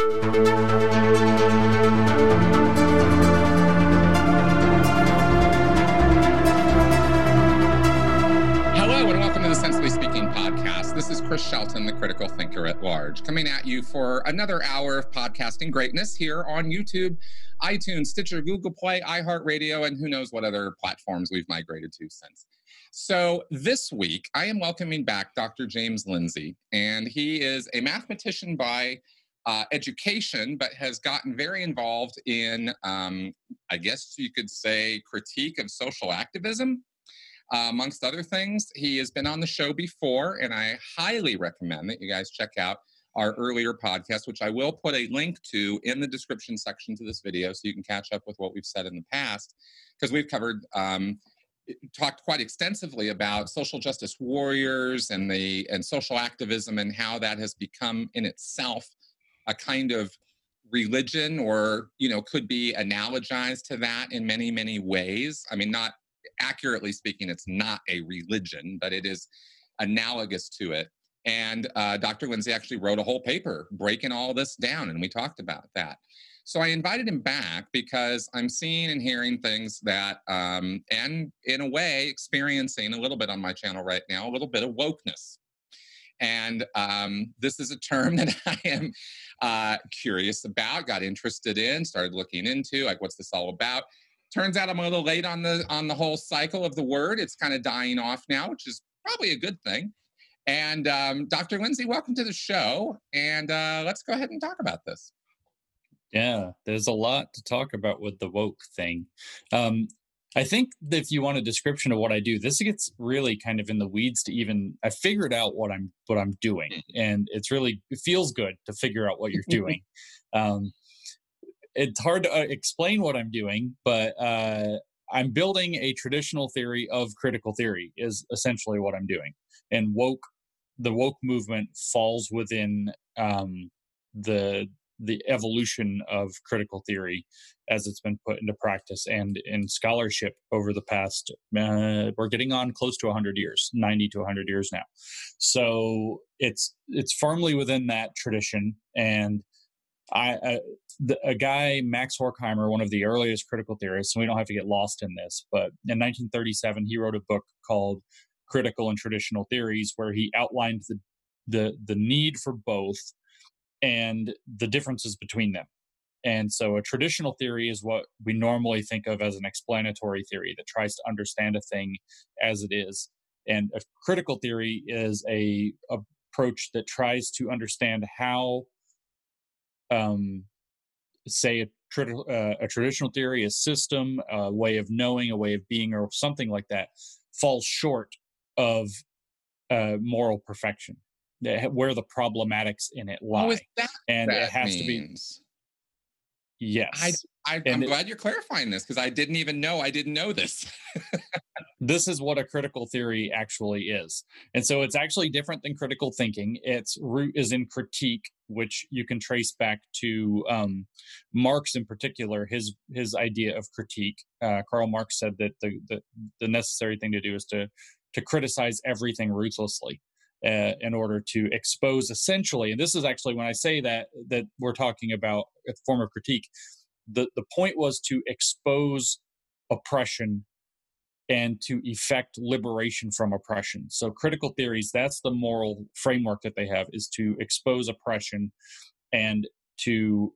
Hello, and welcome to the Sensibly Speaking podcast. This is Chris Shelton, the critical thinker at large, coming at you for another hour of podcasting greatness here on YouTube, iTunes, Stitcher, Google Play, iHeartRadio, and who knows what other platforms we've migrated to since. So, this week, I am welcoming back Dr. James Lindsay, and he is a mathematician by uh, education, but has gotten very involved in, um, I guess you could say, critique of social activism. Uh, amongst other things, he has been on the show before, and I highly recommend that you guys check out our earlier podcast, which I will put a link to in the description section to this video so you can catch up with what we've said in the past, because we've covered. Um, talked quite extensively about social justice warriors and the and social activism and how that has become in itself a kind of religion or you know could be analogized to that in many many ways. I mean not accurately speaking it's not a religion but it is analogous to it. And uh, dr lindsay actually wrote a whole paper breaking all this down and we talked about that. So i invited him back because i'm seeing and hearing things that um, and in a way experiencing a little bit on my channel right now a little bit of wokeness. And um, this is a term that I am uh, curious about, got interested in, started looking into, like, what's this all about? Turns out I'm a little late on the on the whole cycle of the word. It's kind of dying off now, which is probably a good thing. And um, Dr. Lindsay, welcome to the show. And uh, let's go ahead and talk about this. Yeah, there's a lot to talk about with the woke thing. Um, I think if you want a description of what I do, this gets really kind of in the weeds to even I figured out what I'm what I'm doing. Mm-hmm. And it's really it feels good to figure out what you're doing. um, it's hard to uh, explain what I'm doing, but uh, I'm building a traditional theory of critical theory is essentially what I'm doing. And woke the woke movement falls within um, the the evolution of critical theory as it's been put into practice and in scholarship over the past uh, we're getting on close to 100 years 90 to 100 years now. So it's it's firmly within that tradition and I, uh, the, a guy, Max Horkheimer, one of the earliest critical theorists, and we don't have to get lost in this, but in 1937, he wrote a book called Critical and Traditional Theories, where he outlined the, the, the need for both and the differences between them. And so a traditional theory is what we normally think of as an explanatory theory that tries to understand a thing as it is. And a critical theory is a, a approach that tries to understand how, um, say, a, tra- uh, a traditional theory, a system, a way of knowing, a way of being, or something like that, falls short of uh, moral perfection where the problematics in it lie. Oh, and it has means? to be Yes. I, I, am glad you're clarifying this because I didn't even know I didn't know this. this is what a critical theory actually is. And so it's actually different than critical thinking. Its root is in critique, which you can trace back to um, Marx in particular, his his idea of critique. Uh, Karl Marx said that the, the, the necessary thing to do is to to criticize everything ruthlessly uh, in order to expose essentially and this is actually when i say that that we're talking about a form of critique the the point was to expose oppression and to effect liberation from oppression. So critical theories that's the moral framework that they have is to expose oppression and to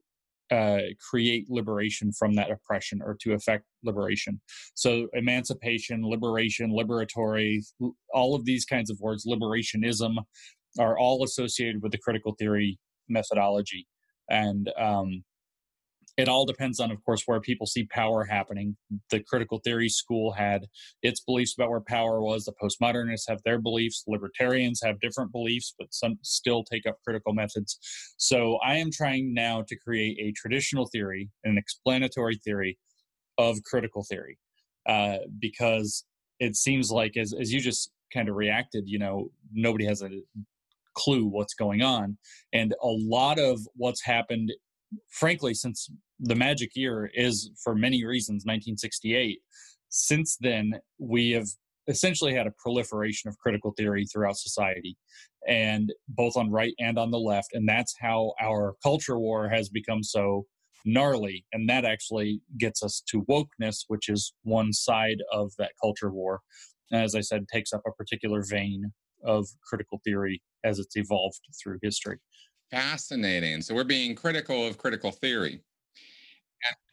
uh, create liberation from that oppression or to effect liberation. So, emancipation, liberation, liberatory, all of these kinds of words, liberationism, are all associated with the critical theory methodology. And um, it all depends on, of course, where people see power happening. The critical theory school had its beliefs about where power was. The postmodernists have their beliefs. Libertarians have different beliefs, but some still take up critical methods. So I am trying now to create a traditional theory, an explanatory theory of critical theory, uh, because it seems like, as, as you just kind of reacted, you know, nobody has a clue what's going on. And a lot of what's happened frankly, since the magic year is for many reasons 1968, since then we have essentially had a proliferation of critical theory throughout society and both on right and on the left and that's how our culture war has become so gnarly and that actually gets us to wokeness which is one side of that culture war and as i said takes up a particular vein of critical theory as it's evolved through history fascinating so we're being critical of critical theory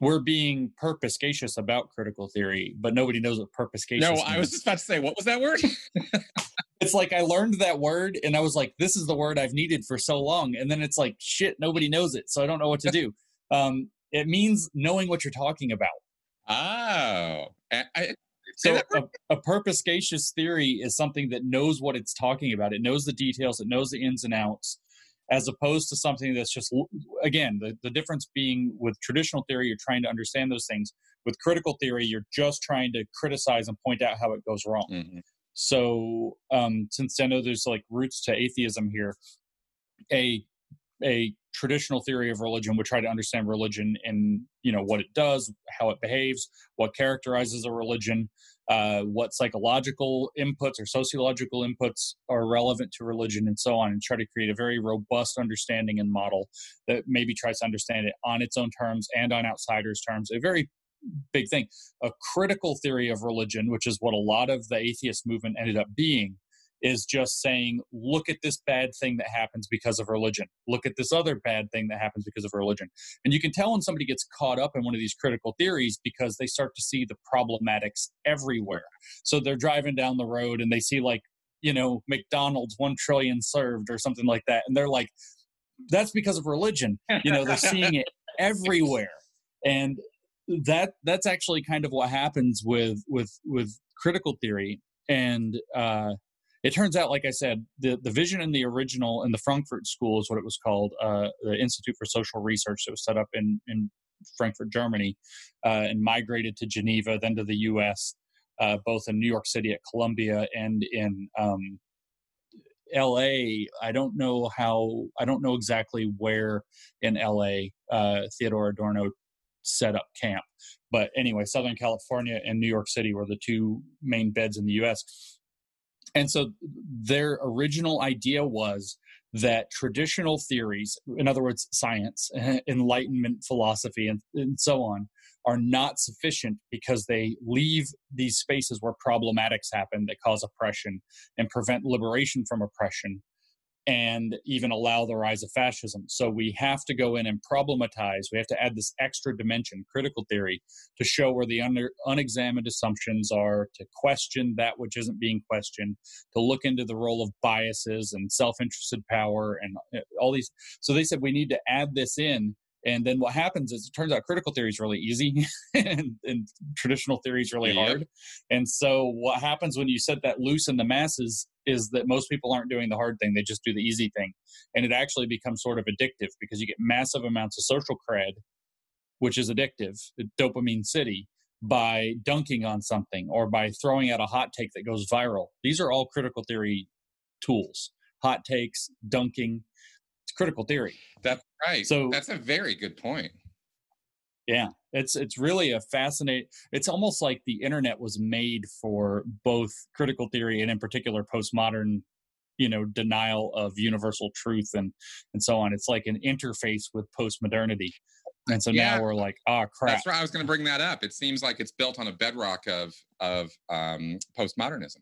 we're being perspicacious about critical theory, but nobody knows what perspicacious. No, means. I was just about to say, what was that word? it's like I learned that word, and I was like, "This is the word I've needed for so long," and then it's like, "Shit, nobody knows it, so I don't know what to do." um, it means knowing what you're talking about. Oh, I, I, so a, a perspicacious theory is something that knows what it's talking about. It knows the details. It knows the ins and outs as opposed to something that's just again the, the difference being with traditional theory you're trying to understand those things. With critical theory you're just trying to criticize and point out how it goes wrong. Mm-hmm. so um, since i know there's like roots to atheism here a a traditional theory of religion would try to understand religion and you know what it does how it behaves what characterizes a religion uh, what psychological inputs or sociological inputs are relevant to religion and so on and try to create a very robust understanding and model that maybe tries to understand it on its own terms and on outsiders terms. A very big thing. A critical theory of religion which is what a lot of the atheist movement ended up being is just saying, look at this bad thing that happens because of religion. Look at this other bad thing that happens because of religion. And you can tell when somebody gets caught up in one of these critical theories because they start to see the problematics everywhere. So they're driving down the road and they see, like, you know, McDonald's 1 trillion served or something like that. And they're like, that's because of religion. You know, they're seeing it everywhere. And that that's actually kind of what happens with with with critical theory and uh it turns out, like I said, the, the vision in the original in the Frankfurt School is what it was called, uh, the Institute for Social Research that was set up in, in Frankfurt, Germany, uh, and migrated to Geneva, then to the U.S., uh, both in New York City at Columbia and in um, L.A. I don't know how, I don't know exactly where in L.A. Uh, Theodore Adorno set up camp. But anyway, Southern California and New York City were the two main beds in the U.S. And so their original idea was that traditional theories, in other words, science, enlightenment philosophy, and, and, so on, are not sufficient because they leave these spaces where problematics happen that cause oppression and prevent liberation from oppression and even allow the rise of fascism. So we have to go in and problematize. We have to add this extra dimension, critical theory, to show where the under, unexamined assumptions are, to question that which isn't being questioned, to look into the role of biases and self interested power and uh, all these. So they said we need to add this in. And then what happens is it turns out critical theory is really easy and, and, traditional theory is really yep. hard. And so what happens when you set that loose in the masses is that most people aren't doing the hard thing they just do the easy thing. And it actually becomes sort of addictive because you get massive amounts of social cred which is addictive uh, dopamine city by dunking on something or by throwing out a hot take that goes viral. These are all critical theory tools. Hot takes dunking it's critical theory. That's right. So that's a very good point yeah, it's it's really a fascinating. It's almost like the internet was made for both critical theory and, in particular, postmodern, you know, denial of universal truth and and so on. It's like an interface with postmodernity. And so yeah, now we're like, oh crap. That's right. I was going to bring that up. It seems like it's built on a bedrock of of um, postmodernism,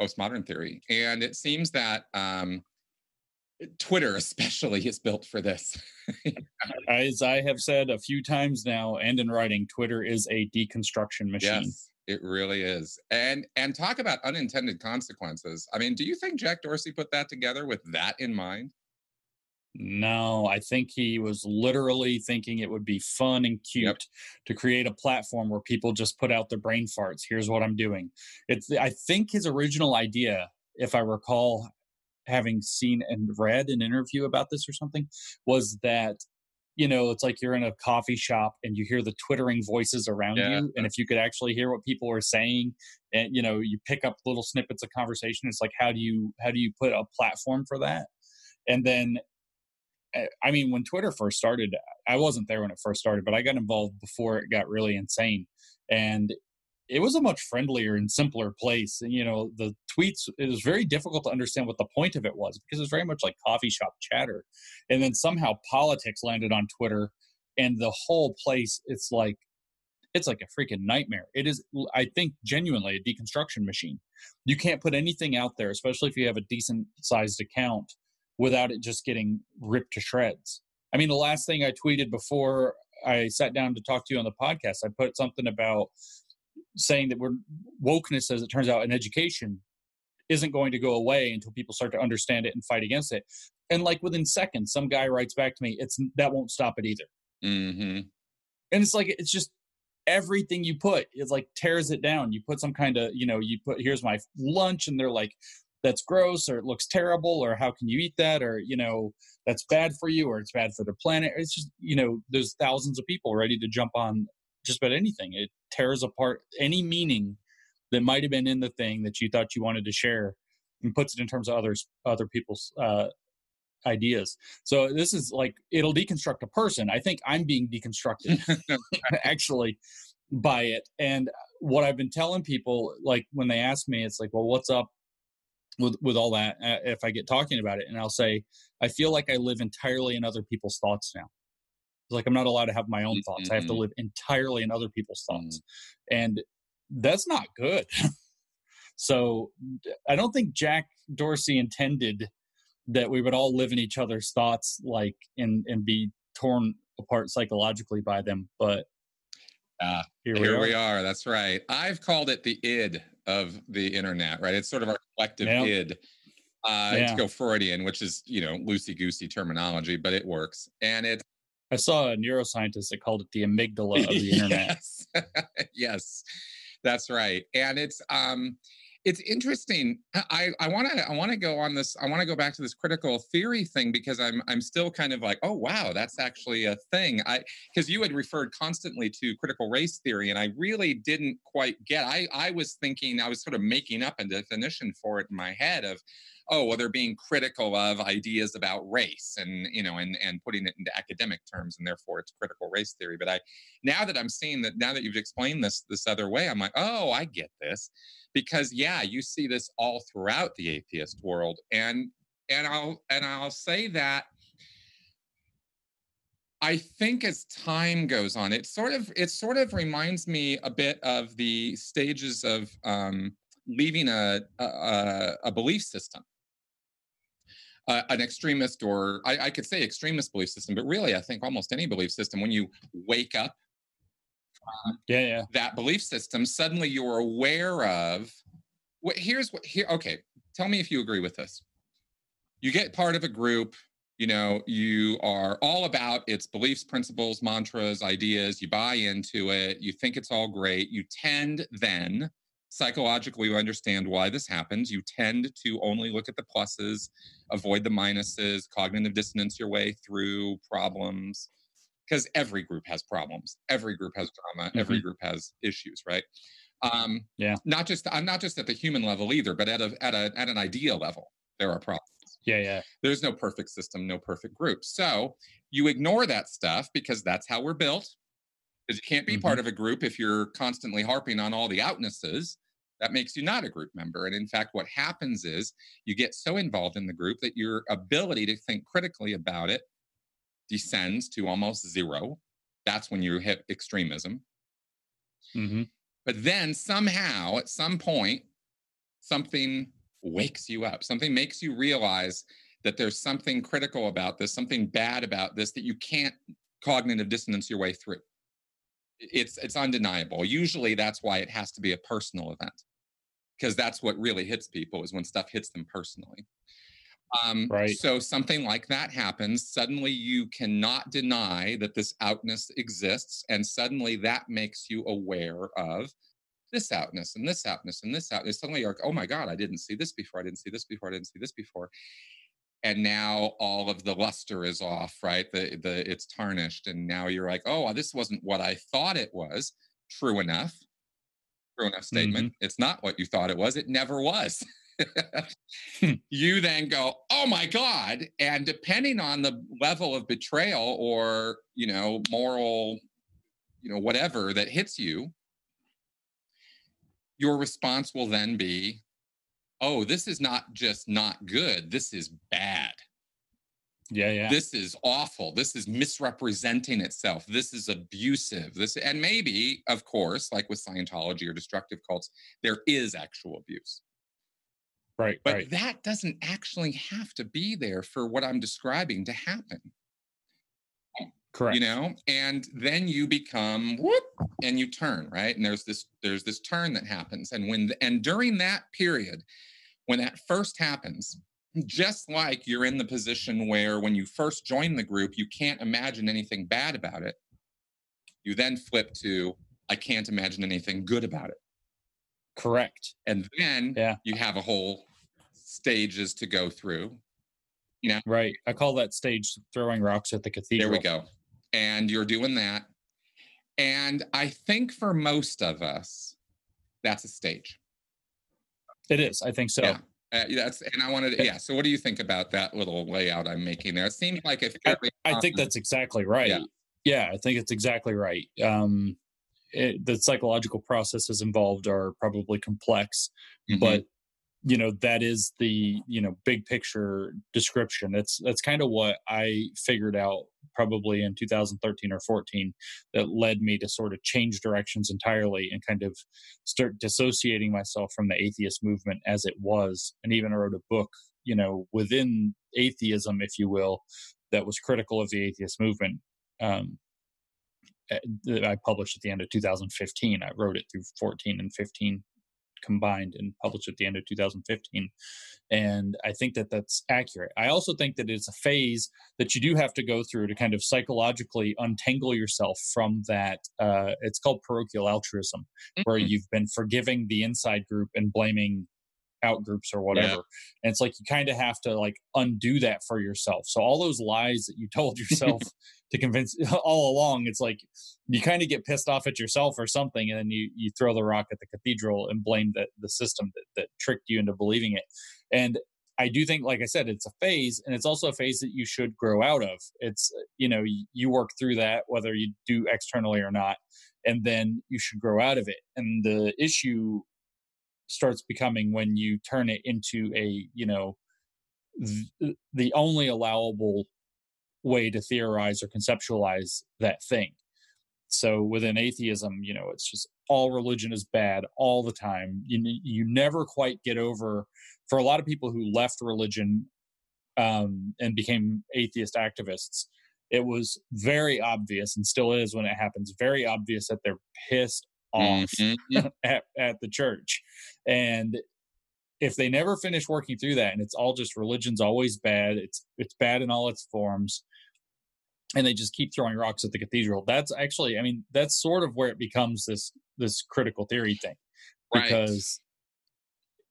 postmodern theory, and it seems that um, Twitter especially is built for this. As I have said a few times now and in writing, Twitter is a deconstruction machine. Yes, it really is. And and talk about unintended consequences. I mean, do you think Jack Dorsey put that together with that in mind? No, I think he was literally thinking it would be fun and cute yep. to create a platform where people just put out their brain farts. Here's what I'm doing. It's I think his original idea, if I recall having seen and read an interview about this or something was that you know it's like you're in a coffee shop and you hear the twittering voices around yeah. you and if you could actually hear what people are saying and you know you pick up little snippets of conversation it's like how do you how do you put a platform for that and then eh, i mean when twitter first started i wasn't there when it first started but i got involved before it got really insane and it was a much friendlier and simpler place. And you know, the tweets it was very difficult to understand what the point of it was because it was very much like coffee shop chatter. And then somehow politics landed on Twitter, and the whole place it's like it's like a freaking nightmare. It is, I think, genuinely a deconstruction machine. You can't put anything out there, especially if you have a decent sized account, without it just getting ripped to shreds. I mean, the last thing I tweeted before I sat down to talk to you on the podcast, I put something about saying that we're wokeness, as it turns out, in education isn't going to go away until people start to understand it and fight against it. And like within seconds, some guy writes back to me, "It's that won't stop it either." Mm-hmm. And it's like it's just everything you put is like tears it down. You put some kind of, you know, you put here's my lunch, and they're like, that's gross, or it looks terrible, or how can you eat that, or you know, that's bad for you, or it's bad for the planet. It's just, you know, there's thousands of people ready to jump on just about anything. It tears apart any meaning that might have been in the thing that you thought you wanted to share and puts it in terms of others other people's uh, ideas. So this is like it'll deconstruct a person. I think I'm being deconstructed actually by it. And what I've been telling people, like when they ask me, it's like, well, what's up with with all that? Uh, if I get talking about it, and I'll say, I feel like I live entirely in other people's thoughts now. It's like I'm not allowed to have my own thoughts. Mm-hmm. I have to mm-hmm. live entirely in other people's thoughts, mm-hmm. and that's not good. so I don't think Jack Dorsey intended that we would all live in each other's thoughts like and and be torn apart psychologically by them but uh, here, we, here are. we, are. that's right i've called it the id of the internet right it's sort of our collective yep. id uh yeah. to go freudian which is you know loosey goosey terminology but it works and it's i saw a neuroscientist that called it the amygdala of the internet yes yes that's right and it's um it's interesting. I I want to I want to go on this. I want to go back to this critical theory thing because I'm I'm still kind of like, oh wow, that's actually a thing. I because you had referred constantly to critical race theory, and I really didn't quite get. I I was thinking I was sort of making up a definition for it in my head of oh well they're being critical of ideas about race and you know and and putting it into academic terms and therefore it's critical race theory. But i now that i'm seeing that now that you've explained this this other way i'm like oh i get this. Because yeah you see this all throughout the atheist world and and i'll and i'll say that I think as time goes on, it sort of it sort of reminds me a bit of the stages of um, leaving a, a, a belief system uh, an extremist or I, I, could say extremist belief system, but really I think almost any belief system, when you wake up yeah, yeah. that belief system, suddenly you're aware of what here's what here okay, tell me if you agree with this. You get part of a group, you know, you are all about its beliefs, principles, mantras, ideas, you buy into it, you think it's all great, you tend then psychologically you understand why this happens. You tend to only look at the pluses, avoid the minuses, cognitive dissonance your way through problems. Because every group has problems. Every group has drama. Mm-hmm. Every group has issues, right? Um, yeah. Not just I'm not just at the human level either, but at a at a at an idea level, there are problems. Yeah, yeah. There's no perfect system, no perfect group. So you ignore that stuff because that's how we're built. Because you can't be mm-hmm. part of a group if you're constantly harping on all the outnesses that makes you not a group member. And in fact, what happens is you get so involved in the group that your ability to think critically about it descends to almost zero. That's when you hit extremism. Mm-hmm. But then somehow, at some point, something wakes you up, something makes you realize that there's something critical about this, something bad about this that you can't cognitive dissonance your way through it's it's undeniable. Usually that's why it has to be a personal event because that's what really hits people is when stuff hits them personally. Um, right. so something like that happens suddenly you cannot deny that this outness exists and suddenly that makes you aware of this outness and this outness and this outness suddenly you're like oh my god i didn't see this before i didn't see this before i didn't see this before and now all of the luster is off right? The the it's tarnished and now you're like oh this wasn't what i thought it was. True enough. True enough statement. Mm-hmm. it's not what you thought it was. It never was. Hmm. you then go oh my god. And depending on the level of betrayal or you know moral you know whatever that hits you your response will then be, oh, this is not just not good, this is bad. Yeah, yeah. This is awful. This is misrepresenting itself. This is abusive. This and maybe, of course, like with Scientology or destructive cults, there is actual abuse. Right, But right. that doesn't actually have to be there for what I'm describing to happen. Correct. you know and then you become whoop and you turn right and there's this there's this turn that happens and when and during that period when that first happens just like you're in the position where when you first join the group you can't imagine anything bad about it you then flip to i can't imagine anything good about it Correct. and then Yeah. you have a whole stages to go through You know? Right. I call that stage throwing rocks at the cathedral. There we go. And you're doing that. And I think for most of us, that's a stage. It is. I think so. Yeah. Uh, that's and I wanted to, yeah. So what do you think about that little layout I'm making there? It seems like if I, I think that's exactly right. Yeah. Yeah. I think it's exactly right. Um, it, the psychological processes involved are probably complex, Mm-hmm. but you know that is the you know big picture description. That's that's kind of what I figured out probably in 2013 or 14 that led me to sort of change directions entirely and kind of start dissociating myself from the atheist movement as it was, and even wrote a book you know within atheism, if you will, that was critical of the atheist movement. Um, uh, that I published at the end of 2015. I wrote it through 14 and 15 combined and published at the end of 2015. And I think that that's accurate. I also think that it's a phase that you do have to go through to kind of psychologically untangle yourself from that. Uh, it's called parochial altruism, where Mhm. you've been forgiving the inside group and blaming out groups or whatever. And it's like you kind of have to like undo that for yourself. So all those lies that you told yourself to convince all along, it's like you kind of get pissed off at yourself or something, and then you you throw the rock at the cathedral and blame the the system that, that tricked you into believing it. And I do think, like I said, it's a phase, and it's also a phase that you should grow out of. It's you know you, you work through that whether you do externally or not, and then you should grow out of it. And the issue starts becoming when you turn it into a you know th- the only allowable way to theorize or conceptualize that thing. So within atheism you know it's just all religion is bad all the time. You you never quite get over for a lot of people who left religion um, and became atheist activists it was very obvious and still is when it happens very obvious that they're pissed off Mhm. at, at the church and if they never finish working through that and it's all just religion's always bad it's it's bad in all its forms and they just keep throwing rocks at the cathedral that's actually i mean that's sort of where it becomes this this critical theory thing Right. because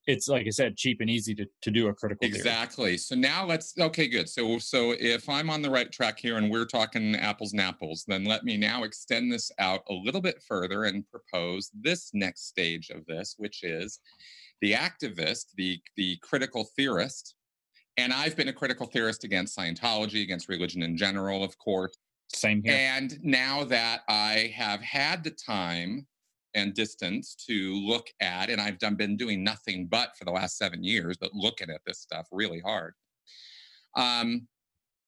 it's like i said cheap and easy to, to do a critical theory Exactly. So now let's okay, good. So so if I'm on the right track here and we're talking apples and apples, then let me now extend this out a little bit further and propose this next stage of this, which is the activist, the the critical theorist. And I've been a critical theorist against Scientology, against religion in general, of course. same here And now that I have had the time and distance to look at, and I've done been doing nothing but for the last seven years, but looking at this stuff really hard. Um,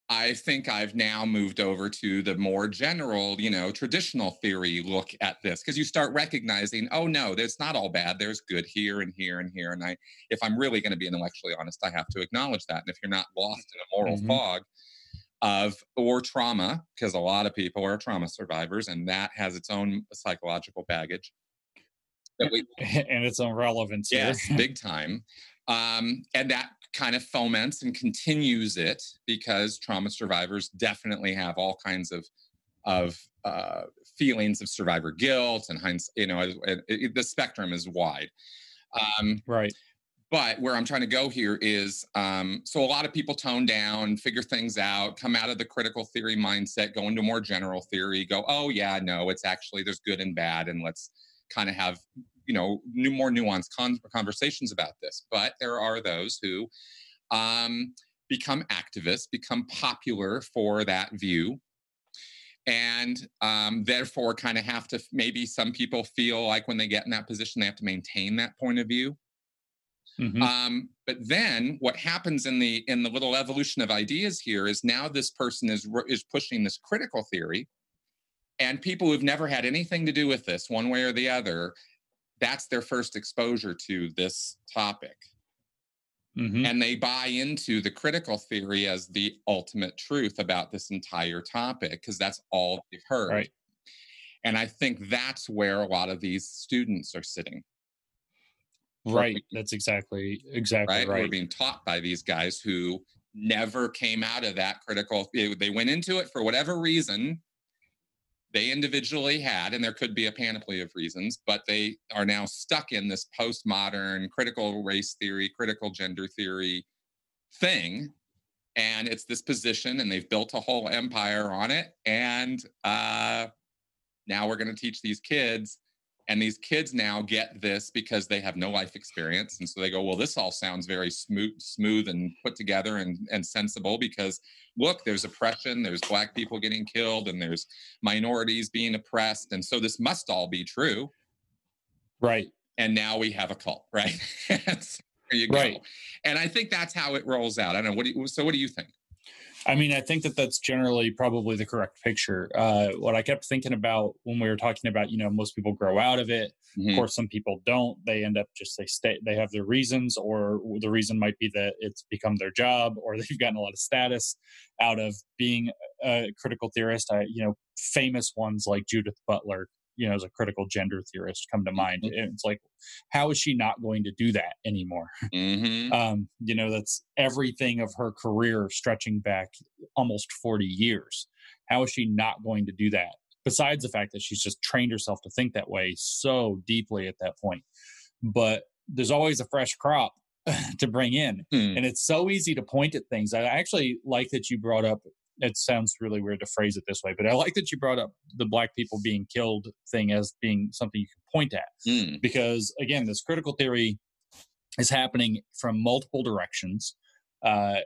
I think I've now moved over to the more general, you know, traditional theory look at this because you start recognizing, oh no, there's not all bad. There's good here and here and here. And I, if I'm really going to be intellectually honest, I have to acknowledge that. And if you're not lost in a moral Mhm. fog, of or trauma because a lot of people are trauma survivors and that has its own psychological baggage that we and its own relevance yes big time. Um, and that kind of foments and continues it because trauma survivors definitely have all kinds of of uh, feelings of survivor guilt and you know it, it, the spectrum is wide. Um, right but where I'm trying to go here is um, so a lot of people tone down, figure things out, come out of the critical theory mindset, go into more general theory, go, oh, yeah, no, it's actually there's good and bad, and let's kind of have you know new more nuanced con- conversations about this. But there are those who um, become activists, become popular for that view. and um, therefore kind of have to maybe some people feel like when they get in that position they have to maintain that point of view mm-hmm. um, but then what happens in the in the little evolution of ideas here is now this person is is pushing this critical theory and people who've never had anything to do with this one way or the other that's their first exposure to this topic Mm-hmm. And they buy into the critical theory as the ultimate truth about this entire topic because that's all they've heard. Right. And I think that's where a lot of these students are sitting. Right. That's exactly exactly right. right. We're being taught by these guys who never came out of that critical. They went into it for whatever reason they individually had, and there could be a panoply of reasons, but they are now stuck in this postmodern critical race theory, critical gender theory thing. And it's this position, and they've built a whole empire on it. And uh, now we're going to teach these kids and these kids now get this because they have no life experience. And so they go, well, this all sounds very smooth, smooth and put together and, and sensible because look, there's oppression, there's black people getting killed, and there's minorities being oppressed. And so this must all be true. Right. And now we have a cult, right? there you go. Right. And I think that's how it rolls out. I don't know. What do you, so what do you think? I mean, I think that that's generally probably the correct picture. Uh, what I kept thinking about when we were talking about, you know, most people grow out of it. Mm-hmm. Of course, some people don't. They end up just they stay. They have their reasons, or the reason might be that it's become their job, or they've gotten a lot of status out of being a critical theorist. I, you know, famous ones like Judith Butler you know as a critical gender theorist come to mind mm-hmm. it's like how is she not going to do that anymore mm-hmm. um, you know that's everything of her career stretching back almost 40 years how is she not going to do that besides the fact that she's just trained herself to think that way so deeply at that point but there's always a fresh crop to bring in mm. and it's so easy to point at things i actually like that you brought up it sounds really weird to phrase it this way, but I like that you brought up the black people being killed thing as being something you can point at. Mm. Because again, this critical theory is happening from multiple directions. Uh,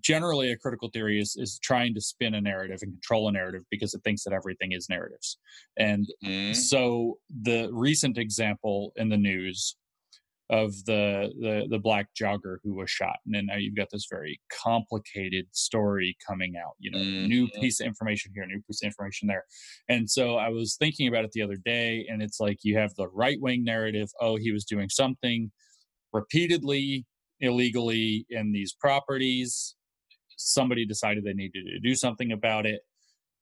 generally, a critical theory is, is trying to spin a narrative and control a narrative because it thinks that everything is narratives. And mm. so the recent example in the news of the, the the black jogger who was shot. And then now you've got this very complicated story coming out you know mm-hmm. new piece of information here new piece of information there. And so i was thinking about it the other day and it's like you have the right wing narrative oh he was doing something repeatedly illegally in these properties. Somebody decided they needed to do something about it.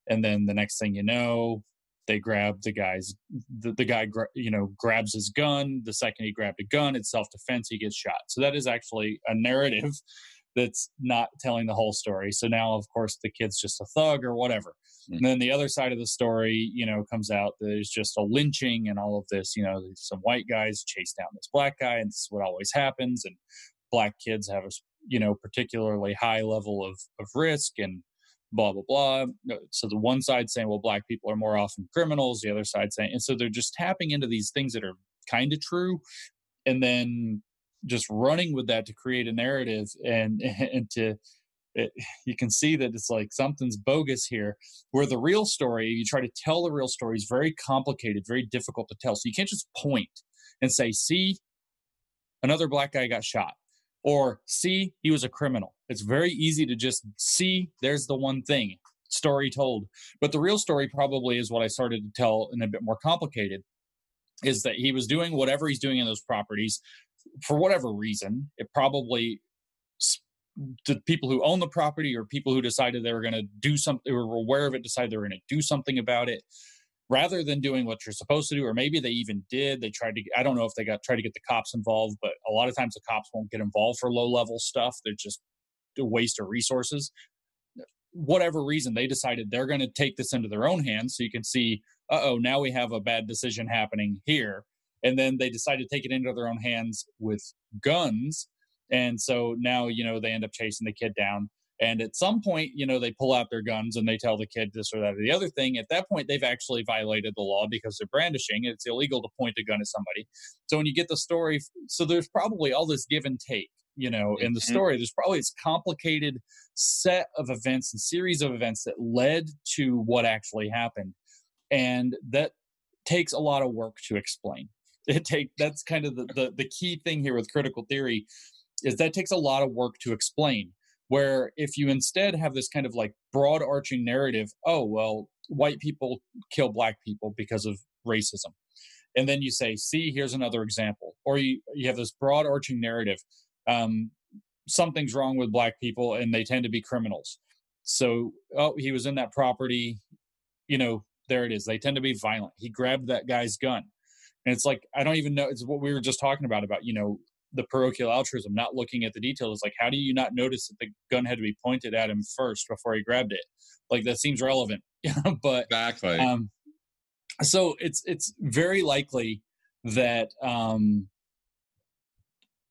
And then the next thing you know they grab the guy's the, the guy you know grabs his gun. The second he grabbed a gun it's self-defense he gets shot. So that is actually a narrative that's not telling the whole story. So now of course the kid's just a thug or whatever. Mm-hmm. and then the other side of the story you know comes out there's just a lynching and all of this you know some white guys chase down this black guy and this is what always happens. And black kids have a you know particularly high level of of risk and blah blah blah. So the one side saying well black people are more often criminals the other side saying and so they're just tapping into these things that are kind of true and then just running with that to create a narrative and and to it, you can see that it's like something's bogus here where the real story you try to tell the real story is very complicated very difficult to tell. So you can't just point and say see another black guy got shot or see he was a criminal. It's very easy to just see there's the one thing story told. But the real story probably is what i started to tell and a bit more complicated is that he was doing whatever he's doing in those properties for whatever reason. It probably the people who own the property or people who decided they were going to do something or were aware of it decided they were going to do something about it rather than doing what you're supposed to do, or maybe they even did. They tried to, I don't know if they got tried to get the cops involved, but a lot of times the cops won't get involved for low level stuff. They're just a waste of resources. Whatever reason, they decided they're going to take this into their own hands. So you can see, uh oh, now we have a bad decision happening here. And then they decide to take it into their own hands with guns. And so now, you know, they end up chasing the kid down. And at some point, you know, they pull out their guns and they tell the kid this or that or the other thing. At that point, they've actually violated the law because they're brandishing. It's illegal to point a gun at somebody. So when you get the story, so there's probably all this give and take you know in the Mhm. story there's probably this complicated set of events and series of events that led to what actually happened and that takes a lot of work to explain it take that's kind of the, the the key thing here with critical theory is that takes a lot of work to explain where if you instead have this kind of like broad arching narrative oh well white people kill black people because of racism and then you say see here's another example or you you have this broad arching narrative um, something's wrong with black people and they tend to be criminals. So oh he was in that property you know there it is they tend to be violent. He grabbed that guy's gun. And it's like i don't even know it's what we were just talking about about you know the parochial altruism not looking at the details like how do you not notice that the gun had to be pointed at him first before he grabbed it like that seems relevant but Exactly. um, so it's it's very likely that um,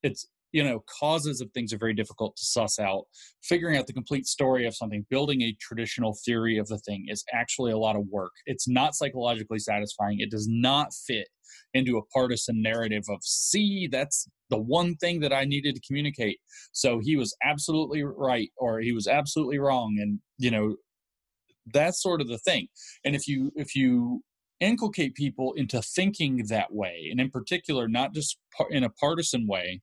it's you know causes of things are very difficult to suss out. Figuring out the complete story of something, building a traditional theory of the thing is actually a lot of work. It's not psychologically satisfying. It does not fit into a partisan narrative of see that's the one thing that I needed to communicate. So he was absolutely right or he was absolutely wrong and you know that's sort of the thing. And if you if you inculcate people into thinking that way, and in particular, not just in a partisan way,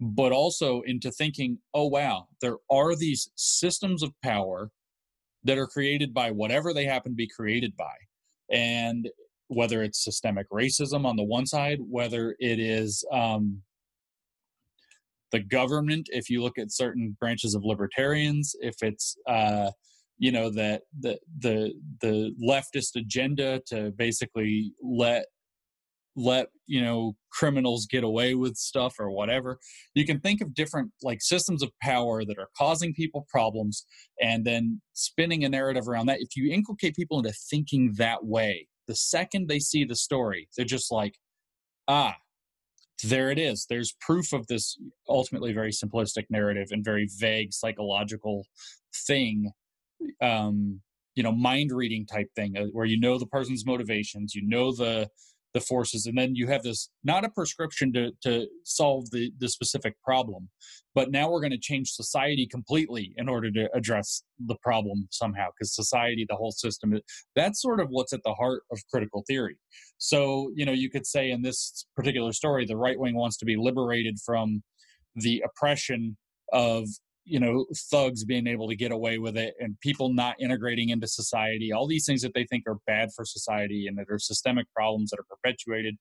but also into thinking, oh, wow, there are these systems of power that are created by whatever they happen to be created by. And whether it's systemic racism on the one side, whether it is um, the government, if you look at certain branches of libertarians, if it's uh, you know that the the the leftist agenda to basically let let you know criminals get away with stuff or whatever you can think of different like systems of power that are causing people problems and then spinning a narrative around that. If you inculcate people into thinking that way the second they see the story they're just like ah there it is. There's proof of this ultimately very simplistic narrative and very vague psychological thing um you know mind reading type thing uh, where you know the person's motivations you know the the forces and then you have this not a prescription to to solve the the specific problem but now we're going to change society completely in order to address the problem somehow because society the whole system that's sort of what's at the heart of critical theory. So you know you could say in this particular story the right wing wants to be liberated from the oppression of you know thugs being able to get away with it and people not integrating into society all these things that they think are bad for society and that are systemic problems that are perpetuated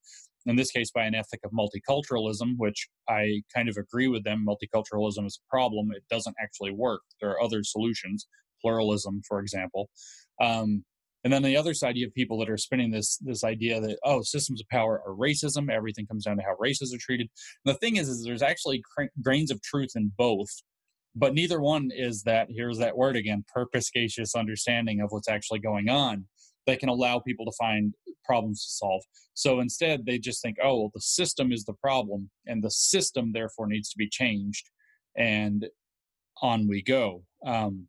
in this case by an ethic of multiculturalism which i kind of agree with them. Multiculturalism is a problem. It doesn't actually work. There are other solutions pluralism for example. Um, and then the other side you have people that are spinning this this idea that oh systems of power are racism. Everything comes down to how races are treated. And the thing is is there's actually cr- grains of truth in both but neither one is that here's that word again perspicacious understanding of what's actually going on that can allow people to find problems to solve so instead they just think oh well the system is the problem and the system therefore needs to be changed and on we go um,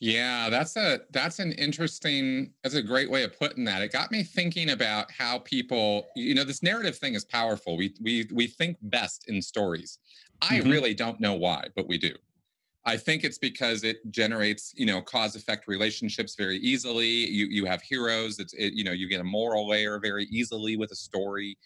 Yeah, that's a that's an interesting that's a great way of putting that. It got me thinking about how people, you know, this narrative thing is powerful. We we we think best in stories. I Mhm. really don't know why, but we do. I think it's because it generates, you know, cause effect relationships very easily. You you have heroes. It's it, you know you get a moral layer very easily with a story,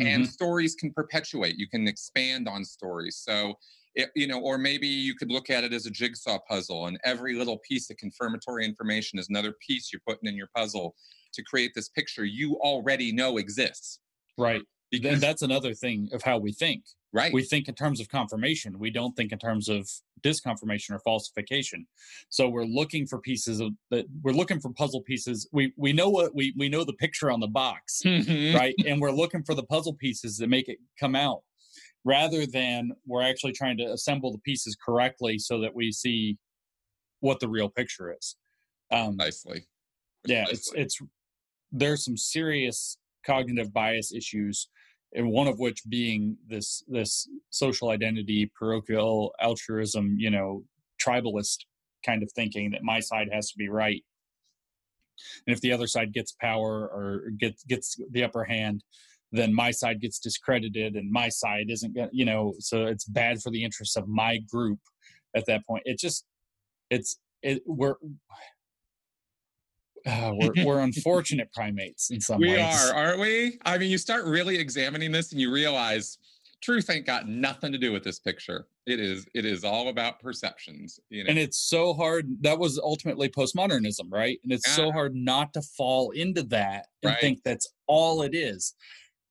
and stories can perpetuate. You can expand on stories. So it, you know, or maybe you could look at it as a jigsaw puzzle, and every little piece of confirmatory information is another piece you're putting in your puzzle to create this picture you already know exists. right then Because, that's another thing of how we think. Right, we think in terms of confirmation. We don't think in terms of disconfirmation or falsification. So we're looking for pieces of that we're looking for puzzle pieces. We we know what we we know the picture on the box Mhm. right? And we're looking for the puzzle pieces that make it come out rather than we're actually trying to assemble the pieces correctly so that we see what the real picture is. Um Nicely. yeah it's Precisely. it's there's some serious cognitive bias issues and one of which being this this social identity parochial altruism you know tribalist kind of thinking that my side has to be right. And if the other side gets power or gets gets the upper hand then my side gets discredited and my side isn't going you know so it's bad for the interests of my group at that point. It just it's it we're uh, we're, we're unfortunate primates in some we ways. We are, aren't we? I mean, you start really examining this and you realize truth ain't got nothing to do with this picture. It is it is all about perceptions. You know? And it's so hard. That was ultimately postmodernism, right? And it's yeah. so hard not to fall into that and right. think that's all it is.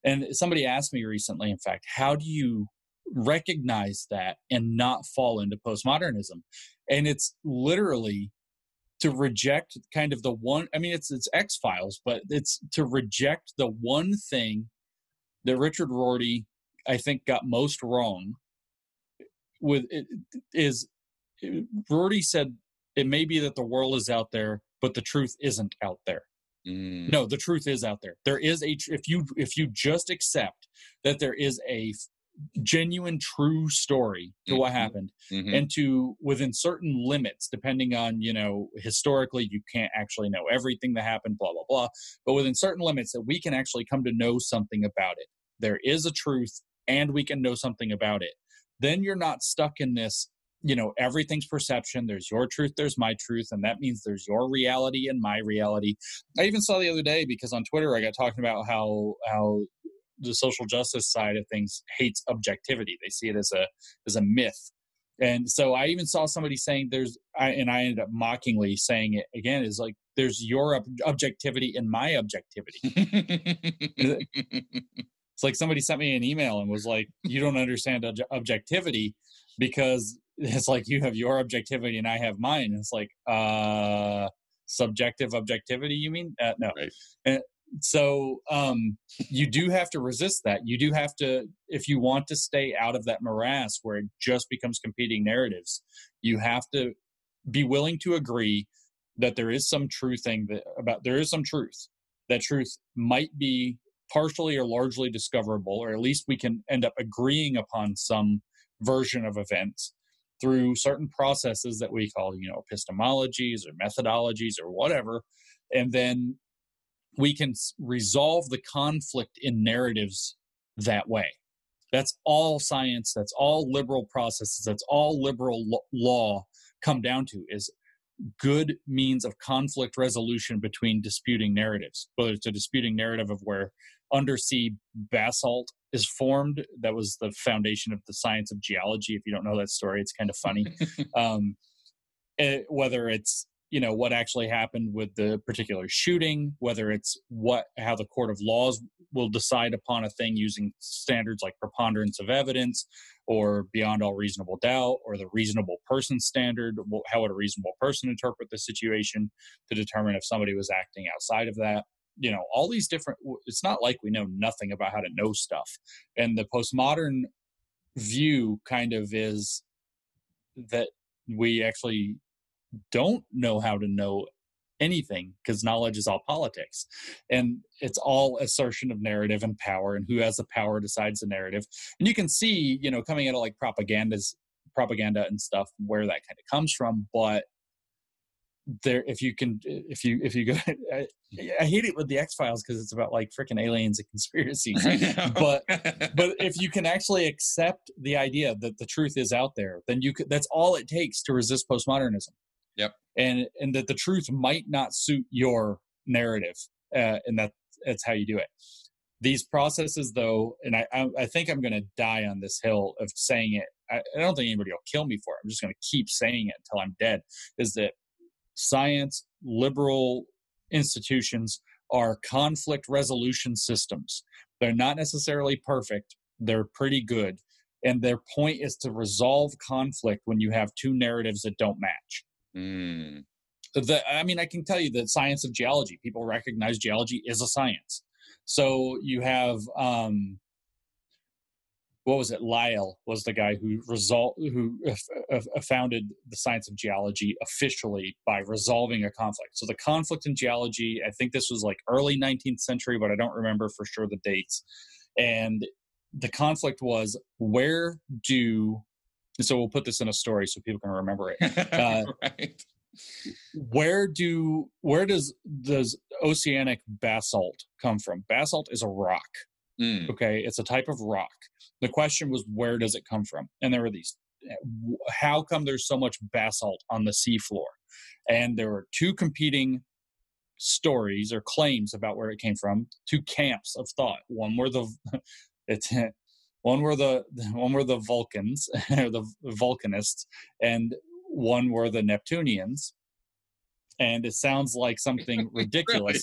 And somebody asked me recently, in fact, how do you recognize that and not fall into postmodernism? And it's literally to reject kind of the one i mean it's it's x files but it's to reject the one thing that richard rorty i think got most wrong with it is rorty said it may be that the world is out there but the truth isn't out there mm. no the truth is out there there is a if you if you just accept that there is a genuine true story to mm-hmm. what happened mm-hmm. and to within certain limits depending on you know historically you can't actually know everything that happened blah blah blah but within certain limits that we can actually come to know something about it there is a truth and we can know something about it then you're not stuck in this you know everything's perception there's your truth there's my truth and that means there's your reality and my reality i even saw the other day because on twitter i got talking about how how the social justice side of things hates objectivity. They see it as a as a myth. And so I even saw somebody saying there's, I, and I ended up mockingly saying it again is like there's your ob- objectivity and my objectivity. it's like somebody sent me an email and was like, "You don't understand ob- objectivity because it's like you have your objectivity and I have mine." It's like, uh, subjective objectivity. You mean? Uh, no. Right. And, so um, you do have to resist that. You do have to, if you want to stay out of that morass where it just becomes competing narratives, you have to be willing to agree that there is some true thing that about there is some truth. That truth might be partially or largely discoverable, or at least we can end up agreeing upon some version of events through certain processes that we call, you know, epistemologies or methodologies or whatever. And then we can resolve the conflict in narratives that way. That's all science, that's all liberal processes, that's all liberal lo- law come down to is good means of conflict resolution between disputing narratives, whether it's a disputing narrative of where undersea basalt is formed. That was the foundation of the science of geology. If you don't know that story, it's kind of funny. um, it, whether it's you know what actually happened with the particular shooting whether it's what how the court of laws will decide upon a thing using standards like preponderance of evidence or beyond all reasonable doubt or the reasonable person standard how would a reasonable person interpret the situation to determine if somebody was acting outside of that. You know all these different it's not like we know nothing about how to know stuff. And the postmodern view kind of is that we actually don't know how to know anything because knowledge is all politics. And it's all assertion of narrative and power and who has the power decides the narrative. And you can see you know coming out of like propagandas propaganda and stuff where that kind of comes from but there if you can if you if you go I, I hate it with the x files because it's about like freaking aliens and conspiracies but but if you can actually accept the idea that the truth is out there then you could that's all it takes to resist postmodernism Yep. And and that the truth might not suit your narrative, uh, and that that's how you do it. These processes, though, and I I, I think I'm going to die on this hill of saying it. I, I don't think anybody will kill me for it. I'm just going to keep saying it until I'm dead. Is that science, liberal institutions are conflict resolution systems. They're not necessarily perfect. They're pretty good. And their point is to resolve conflict when you have two narratives that don't match. Mm. The, I mean, I can tell you that science of geology, people recognize geology is a science. So you have, um, what was it? Lyell was the guy who result who uh, founded the science of geology officially by resolving a conflict. So the conflict in geology, I think this was like early 19th century, but I don't remember for sure the dates. And the conflict was where do so we'll put this in a story so people can remember it. Uh, right. Where do where does does oceanic basalt come from? Basalt is a rock. Mm. Okay, it's a type of rock. The question was, where does it come from? And there were these. eh, How come there's so much basalt on the seafloor? And there were two competing stories or claims about where it came from. Two camps of thought. One were the it's one were the one were the Vulcans or the Vulcanists, and one were the Neptunians. And it sounds like something ridiculous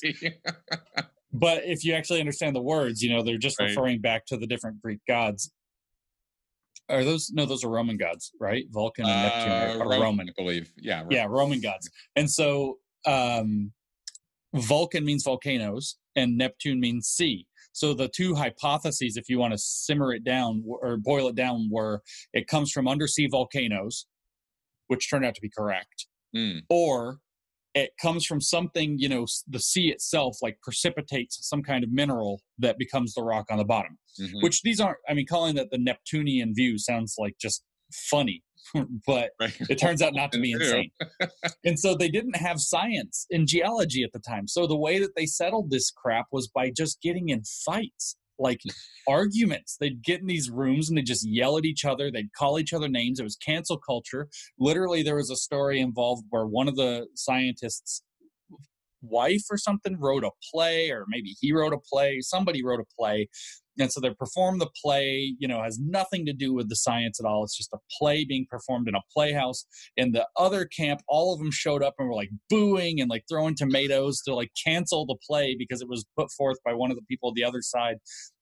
but if you actually understand the words, you know they're just Right. referring back to the different Greek gods. Are those no? Those are Roman gods, right? Vulcan and Neptune Uh, are, are Roman, Roman. I believe. Yeah. Ro- Yeah, Roman gods. And so um, Vulcan means volcanoes, and Neptune means sea. So the two hypotheses, if you want to simmer it down or boil it down, were it comes from undersea volcanoes, which turned out to be correct, Mm. or it comes from something you know the sea itself like precipitates some kind of mineral that becomes the rock on the bottom Mhm. which these aren't i mean calling that the neptunian view sounds like just funny but Right. it turns out not to be insane. And so they didn't have science in geology at the time. So the way that they settled this crap was by just getting in fights like arguments. They'd get in these rooms and they'd just yell at each other. They'd call each other names. It was cancel culture. Literally there was a story involved where one of the scientists wife or something wrote a play or maybe he wrote a play. Somebody wrote a play and so they perform the play you know has nothing to do with the science at all it's just a play being performed in a playhouse in the other camp all of them showed up and were like booing and like throwing tomatoes to like cancel the play because it was put forth by one of the people on the other side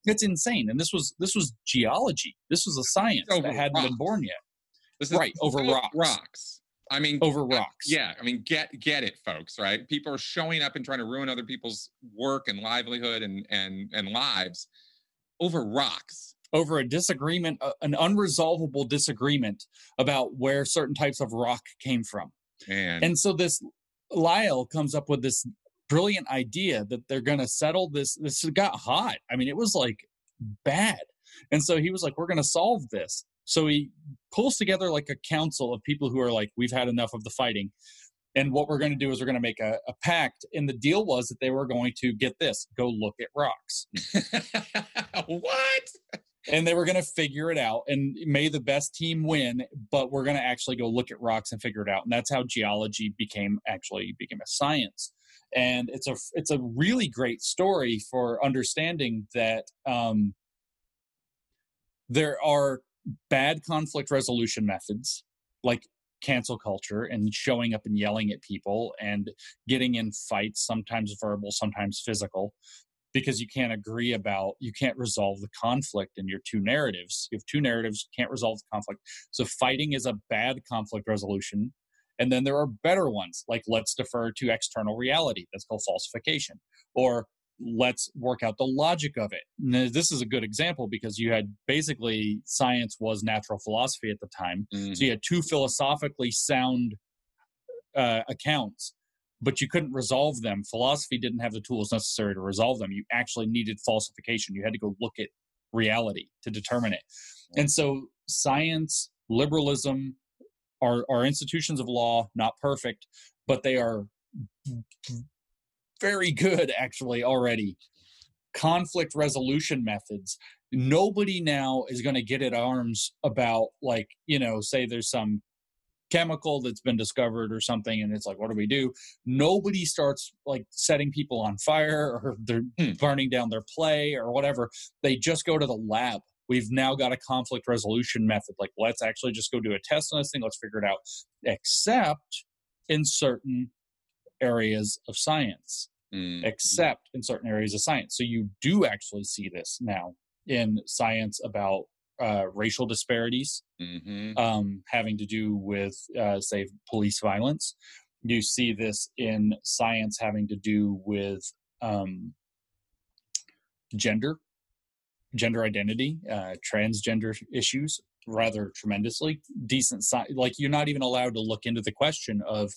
it's insane and this was this was geology this was a science Over that hadn't been born yet This is Right, over rocks. Rocks. I mean, over I- rocks yeah. I mean, get get it, folks. Right? People are showing up and trying to ruin other people's work and livelihood and and and lives over rocks. over a disagreement, uh, an unresolvable disagreement about where certain types of rock came from. And, And so this Lyell comes up with this brilliant idea that they're going to settle this. This got hot. I mean, it was like bad. And so he was like, we're going to solve this. So he pulls together like a council of people who are like, we've had enough of the fighting. And what we're going to do is we're going to make a, a pact. And the deal was that they were going to get this go look at rocks. what? and they were going to figure it out and may the best team win but we're going to actually go look at rocks and figure it out and that's how geology became actually became a science and it's a it's a really great story for understanding that um, there are bad conflict resolution methods like cancel culture and showing up and yelling at people and getting in fights sometimes verbal sometimes physical because you can't agree about you can't resolve the conflict in your two narratives. You have two narratives can't resolve the conflict. So fighting is a bad conflict resolution. And then there are better ones like let's defer to external reality. That's called falsification. Or let's work out the logic of it Now, this is a good example because you had basically science was natural philosophy at the time Mhm. so you had two philosophically sound uh, accounts, but you couldn't resolve them. Philosophy didn't have the tools necessary to resolve them. You actually needed falsification. You had to go look at reality to determine it. And so science, liberalism, are, are institutions of law, not perfect, but they are very good actually already. Conflict resolution methods. Nobody now is going to get at arms about like you know say there's some chemical that's been discovered or something and it's like what do we do? Nobody starts like setting people on fire or they're Hmm. burning down their play or whatever. They just go to the lab. We've now got a conflict resolution method. Like let's actually just go do a test on this thing. Let's figure it out. Except in certain areas of science Mhm. except in certain areas of science. So you do actually see this now in science about uh, racial disparities Mhm. um, having to do with, uh, say, police violence. You see this in science having to do with um, gender, gender identity, uh, transgender issues rather tremendously. Decent, sci- like you're not even allowed to look into the question of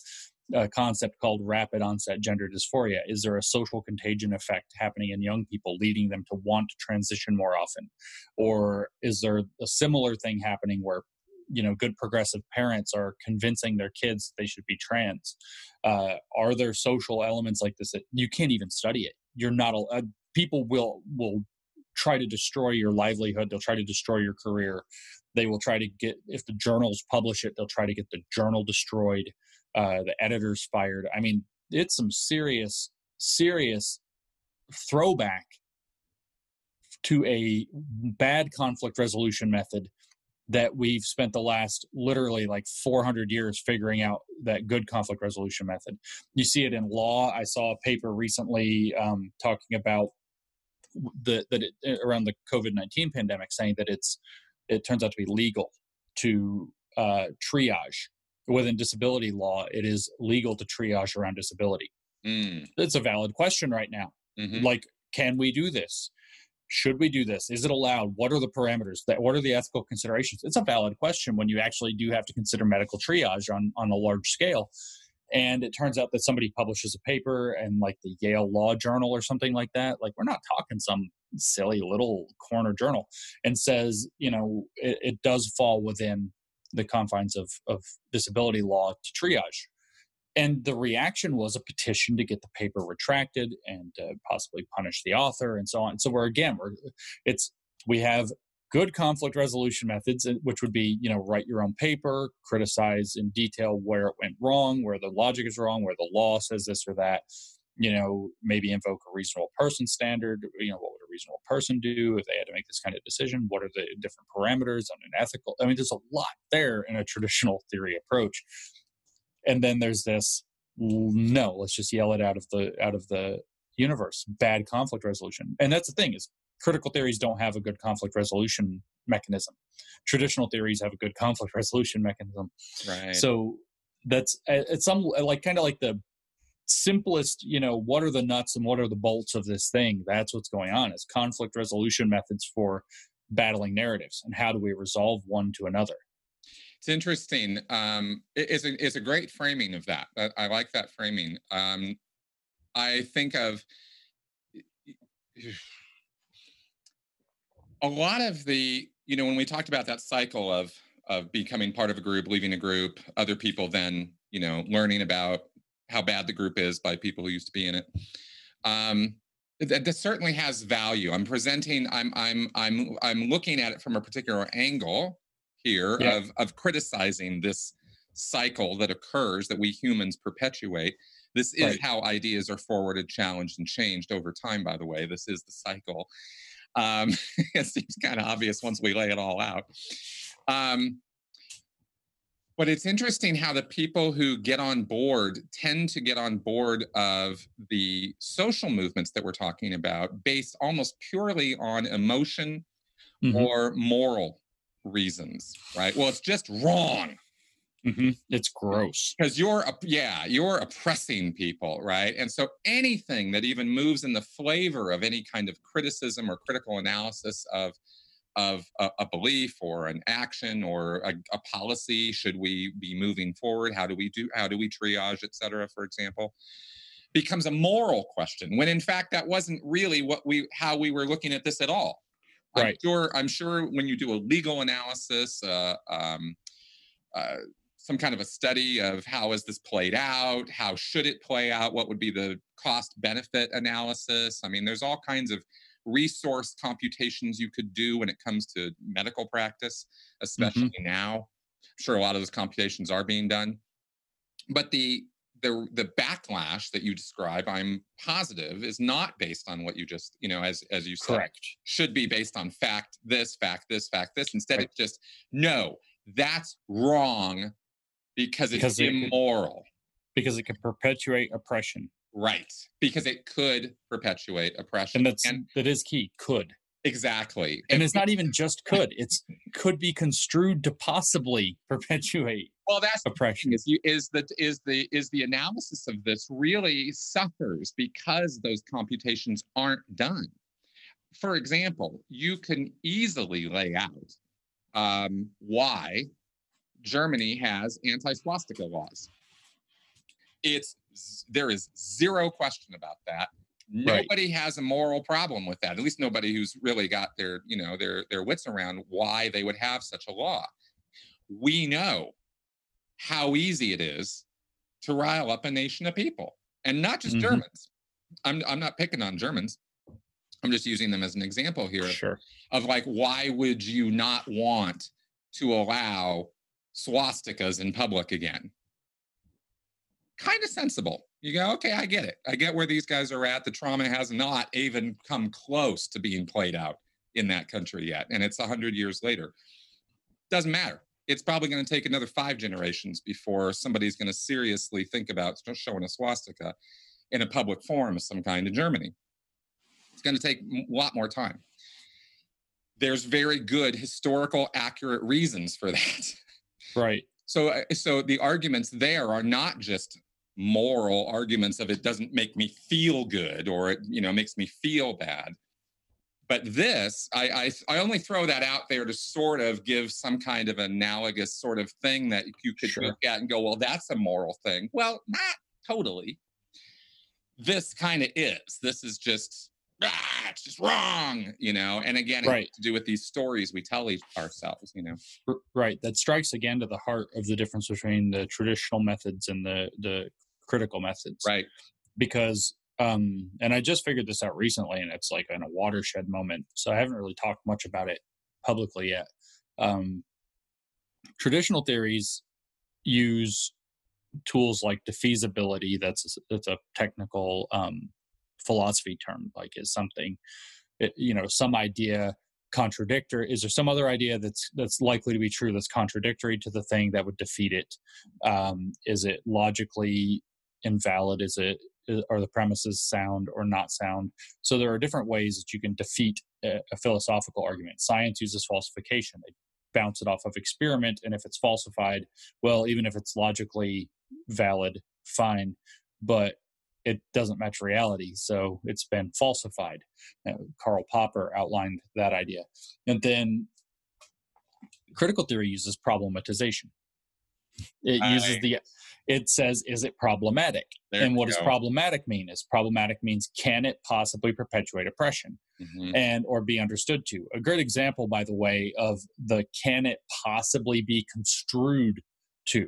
a concept called rapid onset gender dysphoria. Is there a social contagion effect happening in young people, leading them to want to transition more often? Or is there a similar thing happening where you know good progressive parents are convincing their kids they should be trans uh, are there social elements like this that you can't even study it you're not uh, people will will try to destroy your livelihood. They'll try to destroy your career. They will try to get, if the journals publish it, they'll try to get the journal destroyed, uh, the editors fired. I mean, it's some serious, serious throwback to a bad conflict resolution method that we've spent the last literally like 400 years figuring out that good conflict resolution method. You see it in law. I saw a paper recently um, talking about the that it, eh, around the COVID 19 pandemic, saying that it's it turns out to be legal to uh, triage within disability law. It is legal to triage around disability. Mm. It's a valid question right now. Mm-hmm. Like, can we do this? should we do this is it allowed what are the parameters that what are the ethical considerations it's a valid question when you actually do have to consider medical triage on on a large scale and it turns out that somebody publishes a paper and like the yale law journal or something like that like we're not talking some silly little corner journal and says you know it, it does fall within the confines of of disability law to triage. And the reaction was a petition to get the paper retracted and uh, possibly punish the author and so on. So we're again we're it's we have good conflict resolution methods which would be you know write your own paper criticize in detail where it went wrong where the logic is wrong where the law says this or that you know maybe invoke a reasonable person standard you know what would a reasonable person do if they had to make this kind of decision? What are the different parameters on an ethical i mean there's a lot there in a traditional theory approach. And then there's this no let's just yell it out of the out of the universe. Bad conflict resolution. And that's the thing is critical theories don't have a good conflict resolution mechanism. Traditional theories have a good conflict resolution mechanism. Right. So that's it's some like kind of like the simplest you know what are the nuts and what are the bolts of this thing that's what's going on is conflict resolution methods for battling narratives and how do we resolve one to another it's interesting. Um, it, it's, a, it's a great framing of that. I, I like that framing. Um, I think of a lot of the, you know, when we talked about that cycle of of becoming part of a group, leaving a group, other people then, you know, learning about how bad the group is by people who used to be in it. Um, that, that certainly has value. I'm presenting. I'm I'm I'm I'm looking at it from a particular angle here yeah. of, of criticizing this cycle that occurs that we humans perpetuate. This is right. how ideas are forwarded, challenged, and changed over time, by the way. This is the cycle. Um, it seems kind of obvious once we lay it all out. Um, but it's interesting how the people who get on board tend to get on board of the social movements that we're talking about based almost purely on emotion mm-hmm. or moral reasons, right? Well, it's just wrong. Mm-hmm. It's gross because you're, yeah, you're oppressing people, right? And so anything that even moves in the flavor of any kind of criticism or critical analysis of of a, a belief or an action or a, a, policy, should we be moving forward? How do we do? How do we triage, et cetera? For example, becomes a moral question when in fact that wasn't really what we how we were looking at this at all Right. I'm sure. I'm sure when you do a legal analysis, uh, um, uh, some kind of a study of how is this played out, how should it play out, what would be the cost benefit analysis. I mean, there's all kinds of resource computations you could do when it comes to medical practice, especially mm-hmm. now. I'm sure a lot of those computations are being done. But the the the backlash that you describe i'm positive is not based on what you just you know as as you said correct should be based on fact this fact this fact this instead right. it's just no that's wrong because it's because immoral it, because it can perpetuate oppression right because it could perpetuate oppression and that's and, that is key could. Exactly. And, and it's not even just could it's could be construed to possibly perpetuate well that's oppression. is, you, is that is the is the analysis of this really suffers because those computations aren't done. For example you can easily lay out um, why germany has anti-swastika laws. It's there is zero question about that nobody right. has a moral problem with that at least nobody who's really got their you know their their wits around why they would have such a law we know how easy it is to rile up a nation of people and not just mm-hmm. Germans. I'm, I'm not picking on Germans. I'm just using them as an example here Sure. of like, why would you not want to allow swastikas in public again? Kind of sensible. You go, okay, I get it. I get where these guys are at. The trauma has not even come close to being played out in that country yet. And it's 100 years later. Doesn't matter. It's probably going to take another five generations before somebody's going to seriously think about showing a swastika in a public forum of some kind in Germany. It's going to take a lot more time. There's very good historical accurate reasons for that. Right. So, uh, so the arguments there are not just moral arguments of it doesn't make me feel good or it you know makes me feel bad. But this I, I, I only throw that out there to sort of give some kind of analogous sort of thing that you could sure. look at and go well that's a moral thing. Well not totally. This kind of is. This is just ah, it's just wrong you know? And again right. to do with these stories we tell each ourselves you know? Right. That strikes again to the heart of the difference between the traditional methods and the the critical methods. Right. Because um and I just figured this out recently and it's like in a watershed moment. So I haven't really talked much about it publicly yet. Um traditional theories use tools like defeasibility that's a, that's a technical um philosophy term like is something it, you know some idea contradictory is there some other idea that's that's likely to be true that's contradictory to the thing that would defeat it um, is it logically invalid? Is it are the premises sound or not sound? So there are different ways that you can defeat a, a philosophical argument. Science uses falsification; they bounce it off of experiment, and if it's falsified, well, even if it's logically valid, fine, but it doesn't match reality, so it's been falsified. Uh, Karl Popper outlined that idea, and then critical theory uses problematization. It uses the it says, is it problematic? There and what does problematic mean? Is problematic means can it possibly perpetuate oppression mm-hmm. and or be understood to? A great example, by the way, of the can it possibly be construed to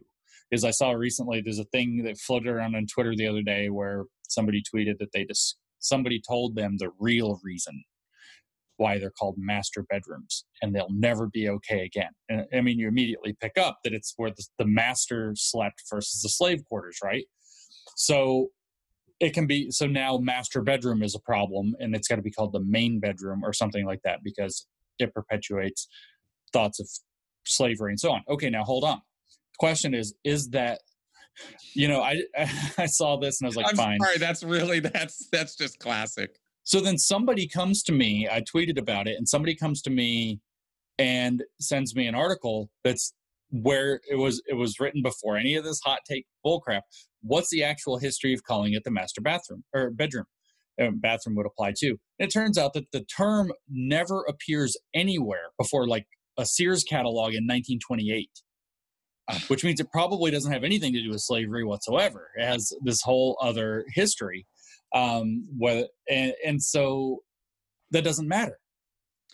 is I saw recently there's a thing that floated around on Twitter the other day where somebody tweeted that they just somebody told them the real reason why they're called master bedrooms and they'll never be okay again. And I mean, you immediately pick up that it's where the, the master slept versus the slave quarters, right? So it can be so now master bedroom is a problem and it's got to be called the main bedroom or something like that because it perpetuates thoughts of slavery and so on. Okay, now hold on. The question is is that you know, I I saw this and I was like, I'm fine. Sorry, that's really that's that's just classic. So then somebody comes to me, I tweeted about it, and somebody comes to me and sends me an article that's where it was it was written before any of this hot take bullcrap. What's the actual history of calling it the master bathroom or bedroom? Uh, bathroom would apply too. it turns out that the term never appears anywhere before like a Sears catalog in 1928 which means it probably doesn't have anything to do with slavery whatsoever. It has this whole other history. Um, whether, and, and so that doesn't matter.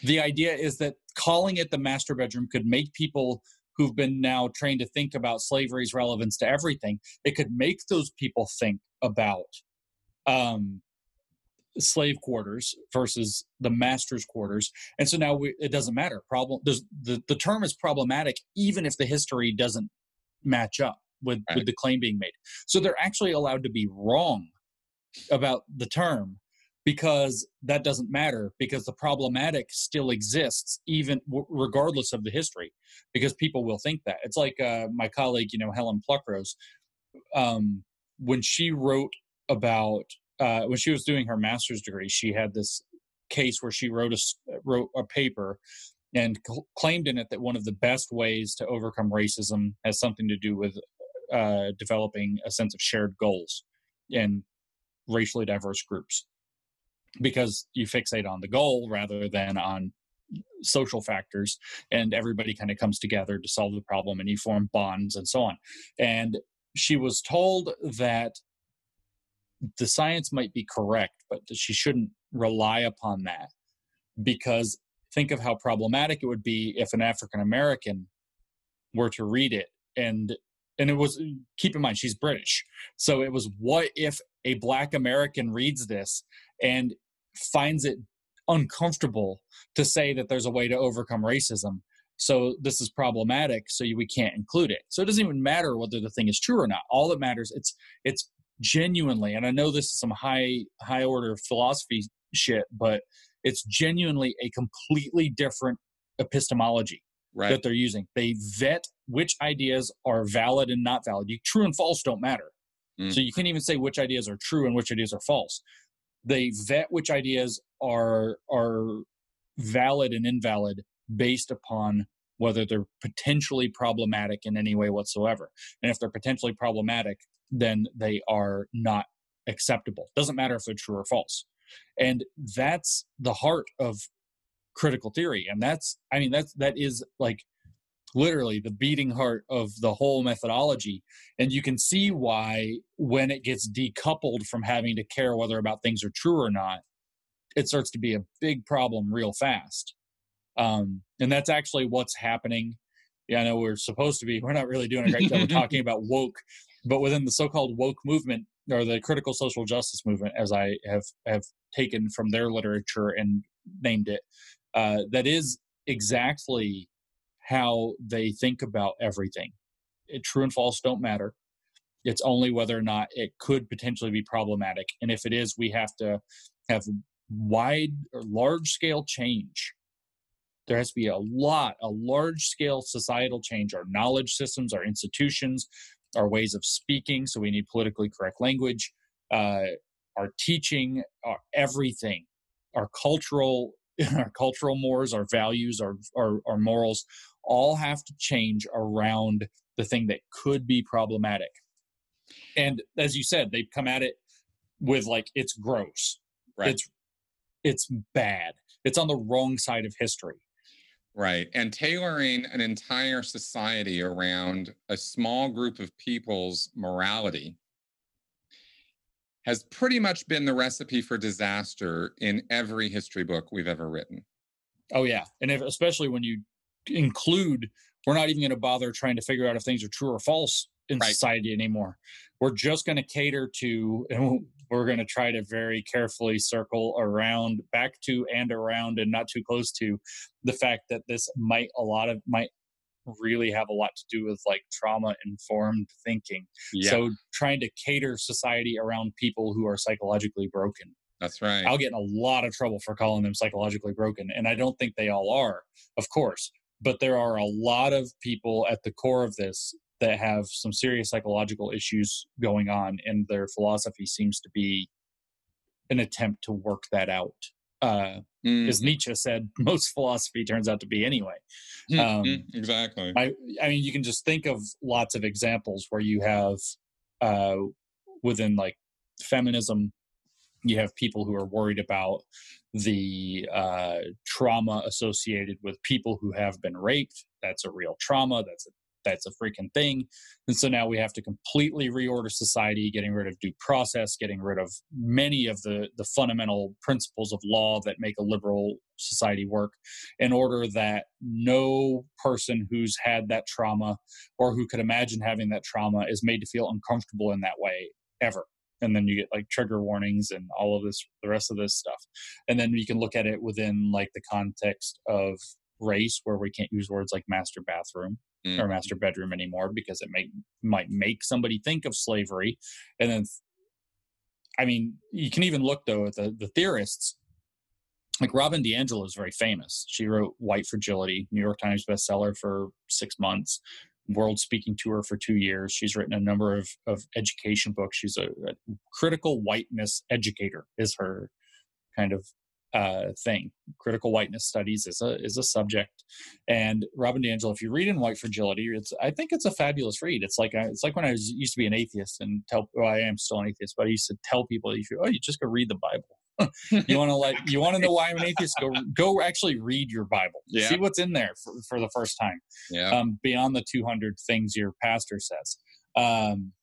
The idea is that calling it the master bedroom could make people who've been now trained to think about slavery's relevance to everything, it could make those people think about um, slave quarters versus the master's quarters and so now we, it doesn't matter problem the, the term is problematic even if the history doesn't match up with, right. with the claim being made so they're actually allowed to be wrong about the term because that doesn't matter because the problematic still exists even w- regardless of the history because people will think that. It's like uh, my colleague you know helen pluckrose um, when she wrote about uh, when she was doing her master's degree she had this case where she wrote a wrote a paper and cl- claimed in it that one of the best ways to overcome racism has something to do with uh, developing a sense of shared goals and racially diverse groups because you fixate on the goal rather than on social factors and everybody kind of comes together to solve the problem and you form bonds and so on. And she was told that the science might be correct but she shouldn't rely upon that because think of how problematic it would be if an african american were to read it. And and it was keep in mind she's british. So it was what if a black american reads this and finds it uncomfortable to say that there's a way to overcome racism. So this is problematic. So we can't include it. So it doesn't even matter whether the thing is true or not. All that matters it's it's genuinely, and I know this is some high high order philosophy shit, but it's genuinely a completely different epistemology right. that they're using. They vet which ideas are valid and not valid. You, true and false don't matter. Mm. So you can't even say which ideas are true and which ideas are false. They vet which ideas are are valid and invalid based upon whether they're potentially problematic in any way whatsoever. And if they're potentially problematic, then they are not acceptable. Doesn't matter if they're true or false. And that's the heart of critical theory. And that's, I mean, that's, that is like literally the beating heart of the whole methodology. And you can see why when it gets decoupled from having to care whether about things are true or not, it starts to be a big problem real fast. Um, and that's actually what's happening. Yeah, I know we're supposed to be, we're not really doing a great job of talking about woke, but within the so-called woke movement or the critical social justice movement, as I have have taken from their literature and named it, uh, that is exactly how they think about everything. It, true and false don't matter. It's only whether or not it could potentially be problematic, and if it is, we have to have wide or large scale change there has to be a lot, a large scale societal change. Our knowledge systems, our institutions, our ways of speaking. So we need politically correct language. Uh, our teaching, our everything, our cultural, our cultural mores, our values, our, our our morals, all have to change around the thing that could be problematic. And as you said, they come at it with like it's gross, right? It's it's bad. It's on the wrong side of history. Right. And tailoring an entire society around a small group of people's morality has pretty much been the recipe for disaster in every history book we've ever written. Oh, yeah. And if, especially when you include, we're not even going to bother trying to figure out if things are true or false in right. society anymore. We're just going to cater to, and we're going to try to very carefully circle around, back to, and around, and not too close to the fact that this might a lot of might really have a lot to do with like trauma informed thinking. Yeah. So trying to cater society around people who are psychologically broken. That's right. I'll get in a lot of trouble for calling them psychologically broken. And I don't think they all are, of course. But there are a lot of people at the core of this that have some serious psychological issues going on, and their philosophy seems to be an attempt to work that out. Uh, mm. As Nietzsche said, most philosophy turns out to be anyway. Mm-hmm. Um, exactly. I, I mean, you can just think of lots of examples where you have uh, within like feminism, you have people who are worried about the uh, trauma associated with people who have been raped. That's a real trauma. That's a that's a freaking thing. And so now we have to completely reorder society, getting rid of due process, getting rid of many of the, the fundamental principles of law that make a liberal society work in order that no person who's had that trauma or who could imagine having that trauma is made to feel uncomfortable in that way ever and then you get like trigger warnings and all of this the rest of this stuff. And then you can look at it within like the context of race where we can't use words like master bathroom mm. or master bedroom anymore because it may might make somebody think of slavery. And then i mean you can even look though at the, the theorists. Like robin diangelo is very famous. She wrote white fragility new york times bestseller for six months world speaking tour for two years she's written a number of, of education books she's a, a critical whiteness educator is her kind of uh, thing. Critical whiteness studies is a is a subject, and Robin DiAngelo. If you read in White Fragility, it's I think it's a fabulous read. It's like it's like when I was used to be an atheist and tell. Well, I am still an atheist, but I used to tell people, you oh, you just go read the Bible. you want to like you want to know why I'm an atheist? Go go actually read your Bible. Yeah. See what's in there for, for the first time. Yeah. Um, beyond the 200 things your pastor says. Um,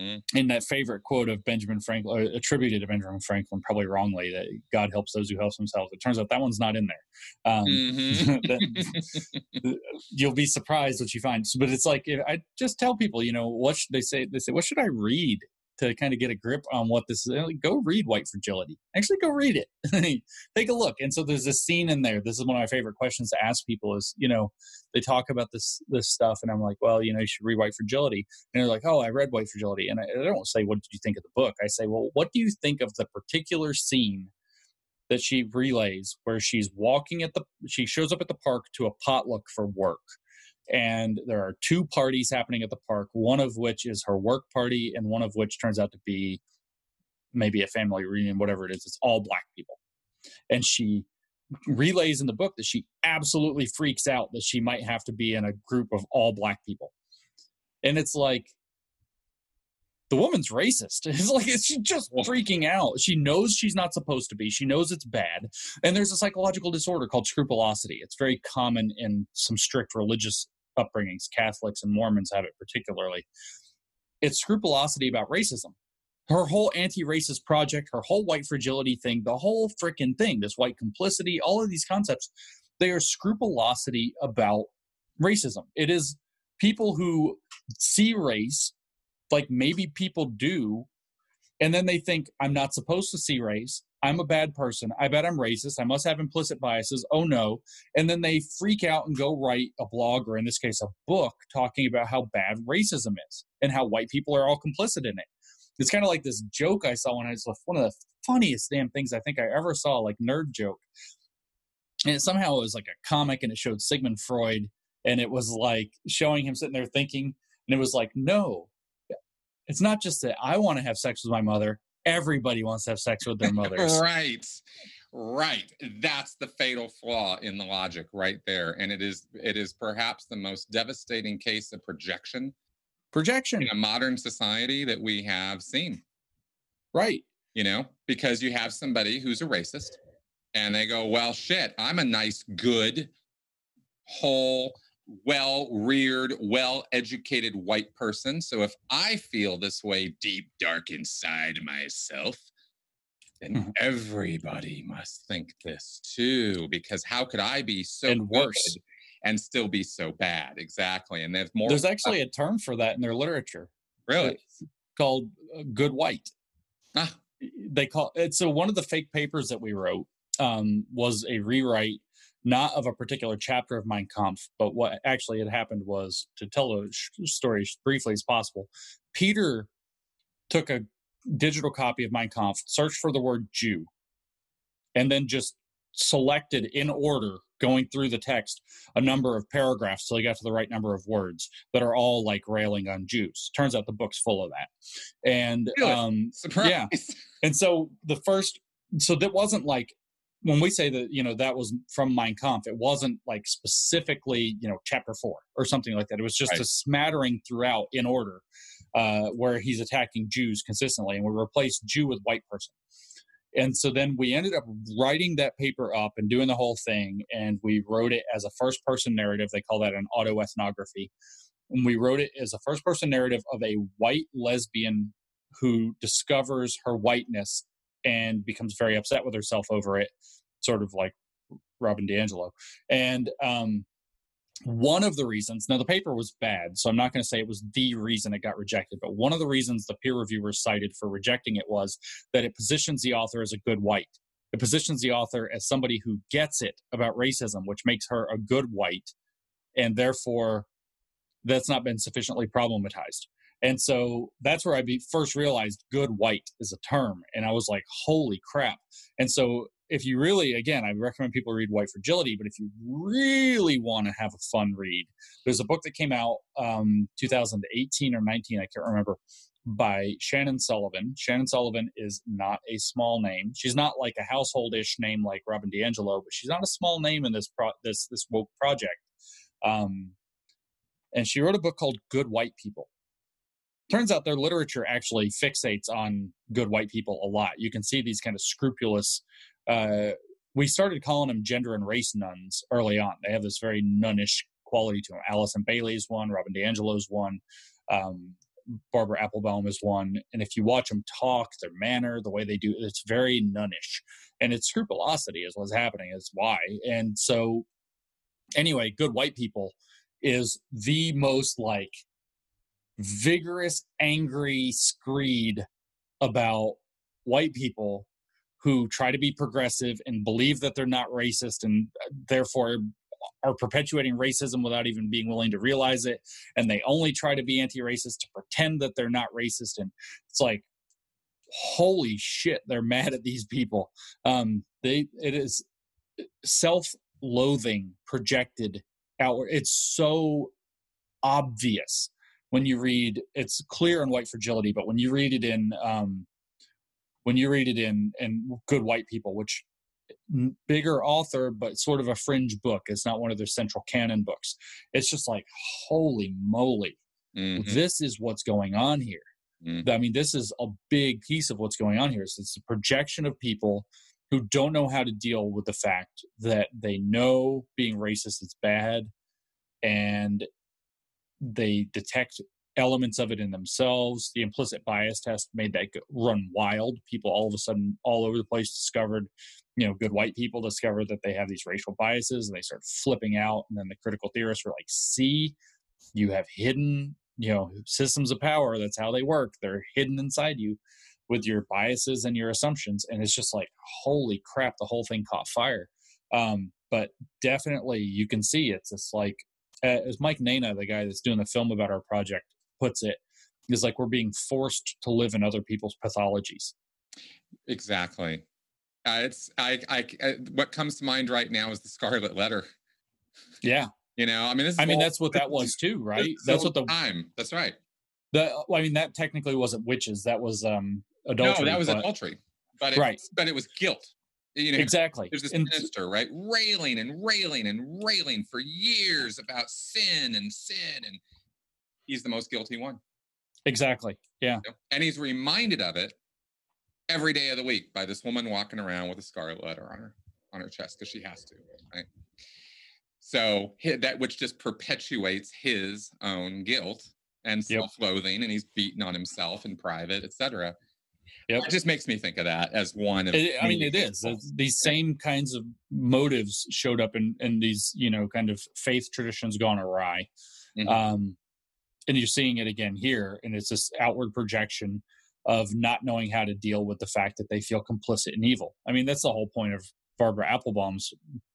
Mm-hmm. In that favorite quote of Benjamin Franklin, attributed to Benjamin Franklin, probably wrongly, that God helps those who help themselves. It turns out that one's not in there. Um, mm-hmm. you'll be surprised what you find. But it's like I just tell people, you know, what should they say? They say, what should I read to kind of get a grip on what this is, go read White Fragility. Actually, go read it. Take a look. And so there's a scene in there. This is one of my favorite questions to ask people. Is you know they talk about this this stuff, and I'm like, well, you know, you should read White Fragility, and they're like, oh, I read White Fragility, and I, I don't say what did you think of the book. I say, well, what do you think of the particular scene that she relays where she's walking at the she shows up at the park to a potluck for work and there are two parties happening at the park one of which is her work party and one of which turns out to be maybe a family reunion whatever it is it's all black people and she relays in the book that she absolutely freaks out that she might have to be in a group of all black people and it's like the woman's racist. It's like she's just freaking out. She knows she's not supposed to be. She knows it's bad. And there's a psychological disorder called scrupulosity. It's very common in some strict religious upbringings. Catholics and Mormons have it particularly. It's scrupulosity about racism. Her whole anti-racist project, her whole white fragility thing, the whole freaking thing, this white complicity, all of these concepts, they are scrupulosity about racism. It is people who see race like maybe people do and then they think i'm not supposed to see race i'm a bad person. I bet i'm racist. I must have implicit biases. Oh no. And then they freak out and go write a blog or in this case a book talking about how bad racism is and how white people are all complicit in it. It's kind of like this joke i saw when i was one of the funniest damn things i think i ever saw like nerd joke. And it somehow it was like a comic and it showed sigmund freud and it was like showing him sitting there thinking and it was like no. It's not just that I want to have sex with my mother. Everybody wants to have sex with their mothers. right. Right. That's the fatal flaw in the logic right there. And it is it is perhaps the most devastating case of projection. Projection in a modern society that we have seen. Right. You know, because you have somebody who's a racist and they go, Well, shit, I'm a nice, good, whole, well reared, well educated white person. So if I feel this way deep, dark inside myself, then mm-hmm. everybody must think this too. Because how could I be so and worse and still be so bad? Exactly. And there's more. There's actually a term for that in their literature. Really? It's called uh, good white. Ah. They call it. So one of the fake papers that we wrote um, was a rewrite not of a particular chapter of Mein Kampf, but what actually had happened was to tell a sh- story as briefly as possible. Peter took a digital copy of Mein Kampf, searched for the word Jew, and then just selected in order going through the text a number of paragraphs till he got to the right number of words that are all like railing on Jews. Turns out the book's full of that. And really? um Surprise. yeah. And so the first so that wasn't like when we say that you know that was from Mein Kampf, it wasn't like specifically you know chapter four or something like that. It was just right. a smattering throughout in order uh, where he's attacking Jews consistently, and we replaced Jew with white person. And so then we ended up writing that paper up and doing the whole thing, and we wrote it as a first person narrative. They call that an autoethnography. And we wrote it as a first person narrative of a white lesbian who discovers her whiteness and becomes very upset with herself over it, sort of like Robin DiAngelo. And um, one of the reasons, now the paper was bad, so I'm not going to say it was the reason it got rejected, but one of the reasons the peer reviewers cited for rejecting it was that it positions the author as a good white. It positions the author as somebody who gets it about racism, which makes her a good white, and therefore that's not been sufficiently problematized. And so that's where I be, first realized good white is a term. And I was like, holy crap. And so if you really, again, I recommend people read White Fragility, but if you really want to have a fun read, there's a book that came out um, 2018 or 19, I can't remember, by Shannon Sullivan. Shannon Sullivan is not a small name. She's not like a householdish name like Robin DiAngelo, but she's not a small name in this pro- this this woke project. Um, and she wrote a book called Good White People turns out their literature actually fixates on good white people a lot. You can see these kind of scrupulous. Uh, we started calling them gender and race nuns early on. They have this very nunnish quality to them. Alison Bailey is one. Robin DiAngelo's one. Um, Barbara Applebaum is one. And if you watch them talk, their manner, the way they do, it's very nunnish. And it's scrupulosity is what's happening. Is why. And so, anyway, good white people is the most like vigorous, angry screed about white people who try to be progressive and believe that they're not racist and uh, therefore are perpetuating racism without even being willing to realize it and they only try to be anti-racist to pretend that they're not racist and it's like holy shit they're mad at these people. Um they it is self-loathing projected outward. It's so obvious when you read it's clear in white fragility but when you read it in um when you read it in in good white people which bigger author but sort of a fringe book it's not one of their central canon books it's just like holy moly mm-hmm. this is what's going on here mm-hmm. i mean this is a big piece of what's going on here it's the projection of people who don't know how to deal with the fact that they know being racist is bad and they detect elements of it in themselves. The implicit bias test made that run wild. People all of a sudden, all over the place, discovered, you know, good white people discovered that they have these racial biases and they start flipping out. And then the critical theorists were like, see, you have hidden, you know, systems of power. That's how they work. They're hidden inside you with your biases and your assumptions. And it's just like, holy crap, the whole thing caught fire. Um, but definitely you can see it's just like as Mike Nayna, the guy that's doing the film about our project, puts it, is like we're being forced to live in other people's pathologies. Exactly. Uh, it's I, I, I what comes to mind right now is the Scarlet Letter. Yeah. You know, I mean, I mean, that's what that was too, right? That's what the time. That's right. The well, I mean, that technically wasn't witches. That was um adultery. No, that was but, adultery. But it, right. But it was guilt. You know, exactly. There's this and, minister, right, railing and railing and railing for years about sin and sin, and he's the most guilty one. Exactly. Yeah. And he's reminded of it every day of the week by this woman walking around with a scarlet letter on her on her chest because she has to, right? So that which just perpetuates his own guilt and self-loathing, yep. and he's beaten on himself in private, etc. Yep. It just makes me think of that as one of. It, I mean, it is these same kinds of motives showed up in in these you know kind of faith traditions gone awry. Mm-hmm. Um, and you're seeing it again here and it's this outward projection of not knowing how to deal with the fact that they feel complicit in evil i mean that's the whole point of barbara applebaum's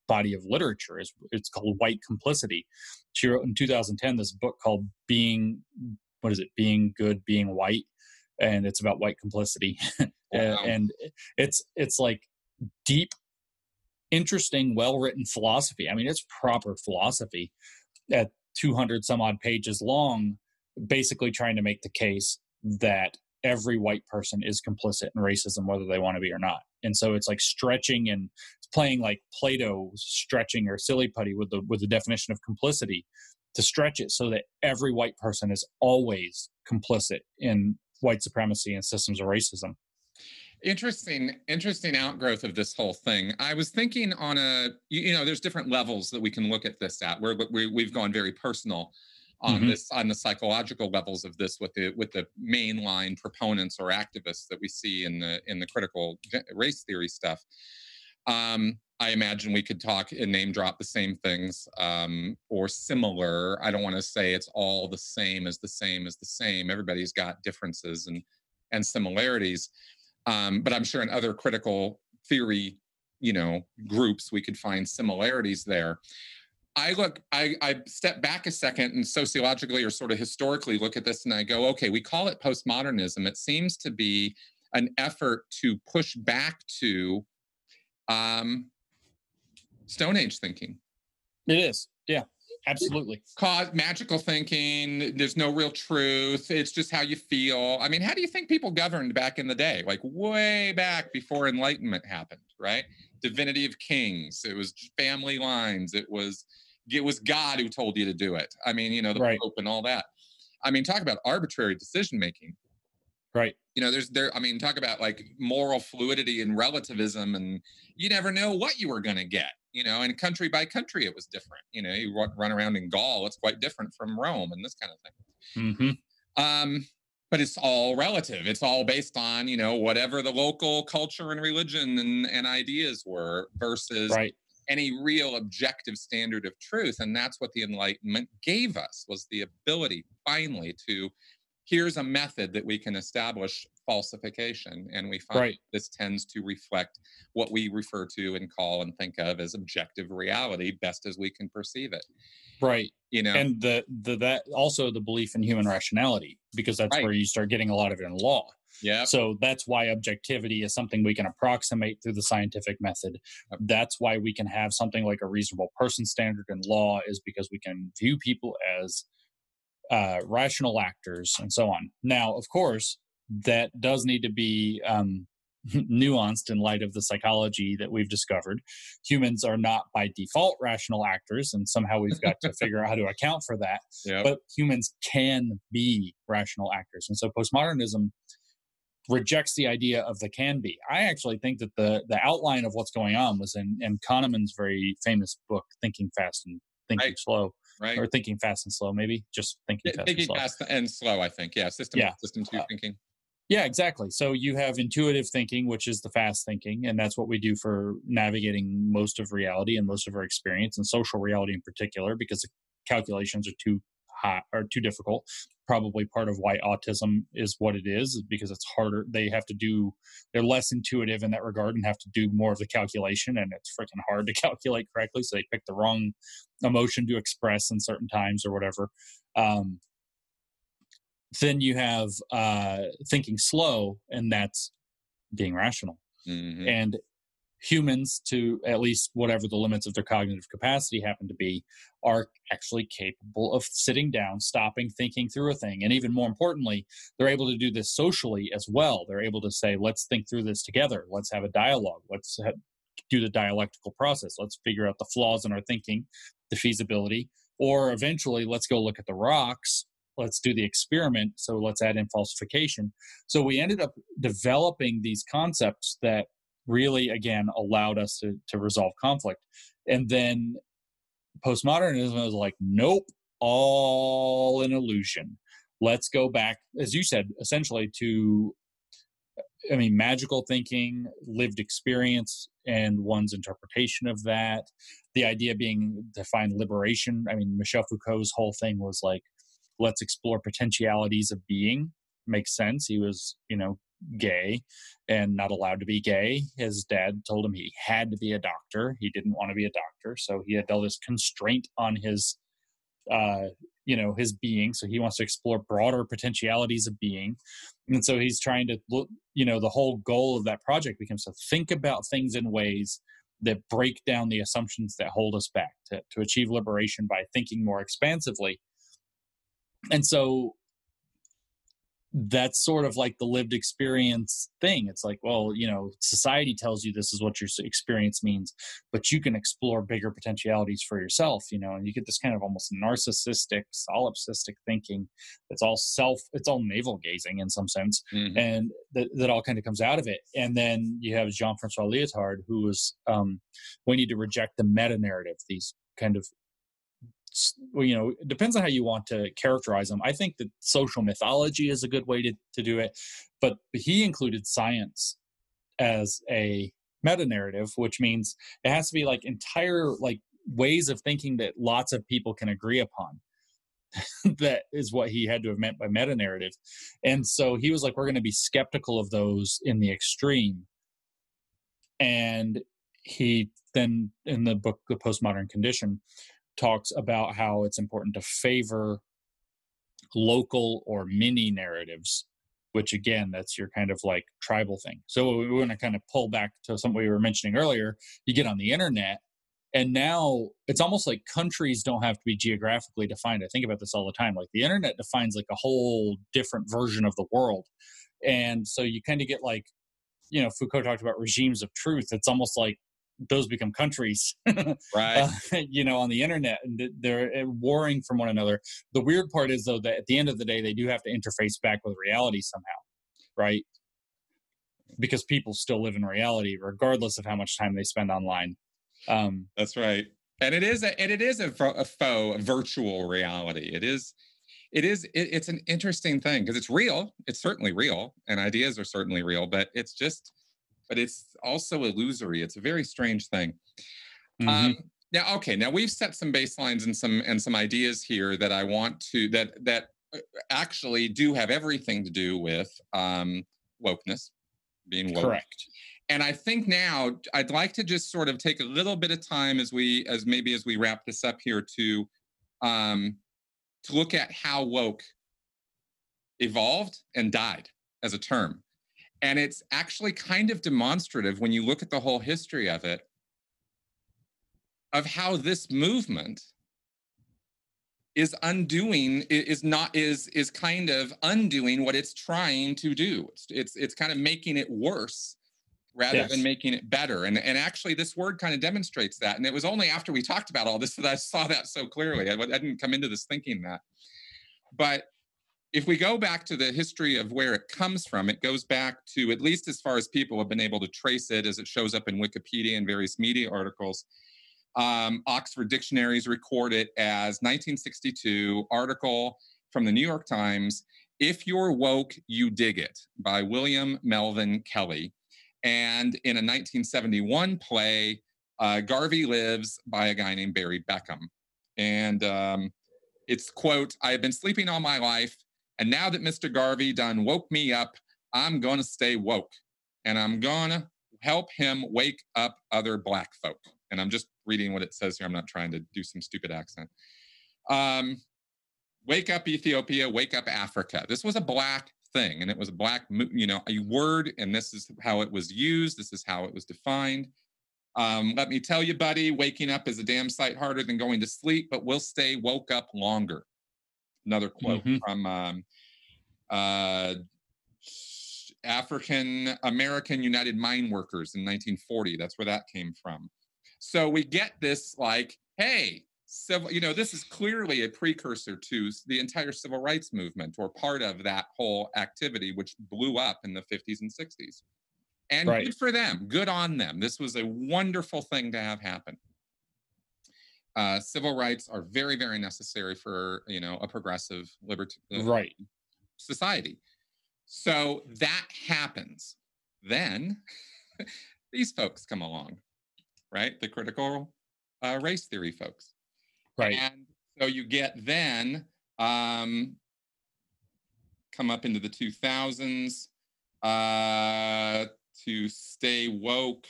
body of literature is it's called white complicity she wrote in 2010 this book called being what is it being good being white and it's about white complicity wow. and it's it's like deep interesting well written philosophy i mean it's proper philosophy at 200 some odd pages long, basically trying to make the case that every white person is complicit in racism, whether they want to be or not. And so it's like stretching and playing like Play-Doh stretching or silly putty with the with the definition of complicity to stretch it so that every white person is always complicit in white supremacy and systems of racism. Interesting interesting outgrowth of this whole thing. I was thinking on a you, know there's different levels that we can look at this at. Where we, we've gone very personal on mm-hmm. this on the psychological levels of this with the with the mainline proponents or activists that we see in the in the critical race theory stuff. Um, I imagine we could talk and name drop the same things um, or similar. I don't want to say it's all the same as the same as the same. Everybody's got differences and and similarities. Um, but I'm sure in other critical theory, you know, groups, we could find similarities there. I look, I, I step back a second and sociologically or sort of historically look at this and I go, okay, we call it postmodernism. It seems to be an effort to push back to um, Stone Age thinking. It is, yeah. Absolutely. Cause magical thinking. There's no real truth. It's just how you feel. I mean, how do you think people governed back in the day? Like way back before Enlightenment happened, right? Divinity of Kings. It was family lines. It was it was God who told you to do it. I mean, you know, the right. Pope and all that. I mean, talk about arbitrary decision making. Right. You know, there's there. I mean, talk about like moral fluidity and relativism, and you never know what you were going to get you know, and country by country, it was different. You know, you run around in Gaul, it's quite different from Rome and this kind of thing. Mm-hmm. Um, but it's all relative. It's all based on, you know, whatever the local culture and religion and, and ideas were versus right. any real objective standard of truth and that's what the enlightenment gave us was the ability finally to here's a method that we can establish falsification and we find Right. this tends to reflect what we refer to and call and think of as objective reality best as we can perceive it. Right. You know? And the the that also the belief in human rationality because that's Right. where you start getting a lot of it in law. Yeah so that's why objectivity is something we can approximate through the scientific method. That's why we can have something like a reasonable person standard in law is because we can view people as uh, rational actors and so on. Now of course that does need to be um, nuanced in light of the psychology that we've discovered. Humans are not by default rational actors and somehow we've got to figure out how to account for that. Yeah but humans can be rational actors and so postmodernism rejects the idea of the can be. I actually think that the the outline of what's going on was in in kahneman's very famous book thinking fast and thinking Right. slow right? Or thinking fast and slow maybe just thinking Th- fast and thinking slow. and slow i think yeah system Yeah. system two Uh, thinking. yeah exactly. So you have intuitive thinking which is the fast thinking and that's what we do for navigating most of reality and most of our experience and social reality in particular because the calculations are too high or too difficult. Probably part of why autism is what it is is because it's harder they have to do they're less intuitive in that regard and have to do more of the calculation and it's freaking hard to calculate correctly so they pick the wrong emotion to express in certain times or whatever. Um, then you have uh, thinking slow and that's being rational. Mhm. and humans to at least whatever the limits of their cognitive capacity happen to be are actually capable of sitting down stopping thinking through a thing. And even more importantly they're able to do this socially as well. They're able to say let's think through this together. Let's have a dialogue. Let's ha- do the dialectical process. Let's figure out the flaws in our thinking the feasibility or eventually let's go look at the rocks. Let's do the experiment. So let's add in falsification. So we ended up developing these concepts that really again allowed us to, to resolve conflict. And then postmodernism was like nope all an illusion. Let's go back as you said essentially to i mean magical thinking lived experience and one's interpretation of that. The idea being to find liberation. I mean michel foucault's whole thing was like let's explore potentialities of being. Makes sense. He was you know gay and not allowed to be gay. His dad told him he had to be a doctor. He didn't want to be a doctor, so he had all this constraint on his, uh, you know, his being. So he wants to explore broader potentialities of being, and so he's trying to look. You know, the whole goal of that project becomes to think about things in ways that break down the assumptions that hold us back to, to achieve liberation by thinking more expansively. And so that's sort of like the lived experience thing. It's like, well, you know, society tells you this is what your experience means, but you can explore bigger potentialities for yourself, you know, and you get this kind of almost narcissistic, solipsistic thinking that's all self, it's all navel gazing in some sense Mhm. and that, that all kind of comes out of it. And then you have Jean Francois Lyotard, who was, um, we need to reject the meta narrative, these kind of, well, you know, it depends on how you want to characterize them. I think that social mythology is a good way to, to do it, but he included science as a meta narrative, which means it has to be like entire, like, ways of thinking that lots of people can agree upon. that is what he had to have meant by meta narrative. And so he was like, we're going to be skeptical of those in the extreme. And he then, in the book, The Postmodern Condition, talks about how it's important to favor local or mini narratives, which again, that's your kind of like tribal thing. So we want to kind of pull back to something we were mentioning earlier. You get on the internet, and now it's almost like countries don't have to be geographically defined. I think about this all the time. Like the internet defines like a whole different version of the world. And so you kind of get like, you know, Foucault talked about regimes of truth. It's almost like those become countries, right uh, you know, on the internet and they're uh, warring from one another. The weird part is, though, that at the end of the day, they do have to interface back with reality somehow, right? Because people still live in reality, regardless of how much time they spend online. Um, That's right. And it is a and it is a, a faux virtual reality. It is it is it, it's an interesting thing because it's real. It's certainly real and ideas are certainly real, but it's just but it's also illusory. It's a very strange thing. Mm-hmm. Um, now, okay, now we've set some baselines and some and some ideas here that I want to that that uh, actually do have everything to do with um, wokeness, being woke. Correct. And I think now I'd like to just sort of take a little bit of time as we as maybe as we wrap this up here to um, to look at how woke evolved and died as a term. And it's actually kind of demonstrative when you look at the whole history of it of how this movement is undoing is not is is kind of undoing what it's trying to do. It's it's, it's kind of making it worse rather yes. than making it better. And and actually this word kind of demonstrates that. And it was only after we talked about all this that i saw that so clearly. I, I didn't come into this thinking that. But if we go back to the history of where it comes from, it goes back to at least as far as people have been able to trace it, as it shows up in Wikipedia and various media articles. Um, Oxford dictionaries record it as 1962 article from the New York Times. If you're woke, you dig it by William Melvin Kelley. And in a 1971 play, uh, Garvey Lives by a guy named Barry Beckham. And um, it's quote, I have been sleeping all my life. And now that Mr. Garvey done woke me up, I'm going to stay woke. And I'm going to help him wake up other black folk. And I'm just reading what it says here. I'm not trying to do some stupid accent. Um, wake up Ethiopia, wake up Africa. This was a black thing, and it was a black, you know, a word, and this is how it was used. This is how it was defined. Um, let me tell you, buddy, waking up is a damn sight harder than going to sleep, but we'll stay woke up longer. Another quote mm-hmm. from um, uh, African American United Mine Workers in 1940. That's where that came from. So we get this like, hey, civil, you know, this is clearly a precursor to the entire civil rights movement or part of that whole activity, which blew up in the 50s and 60s. And right. good for them, good on them. This was a wonderful thing to have happen. Uh, civil rights are very, very necessary for you know a progressive liberty uh, right society. So that happens. Then these folks come along right? The critical uh, race theory folks. Right. And so you get then um, come up into the 2000s uh, to stay woke.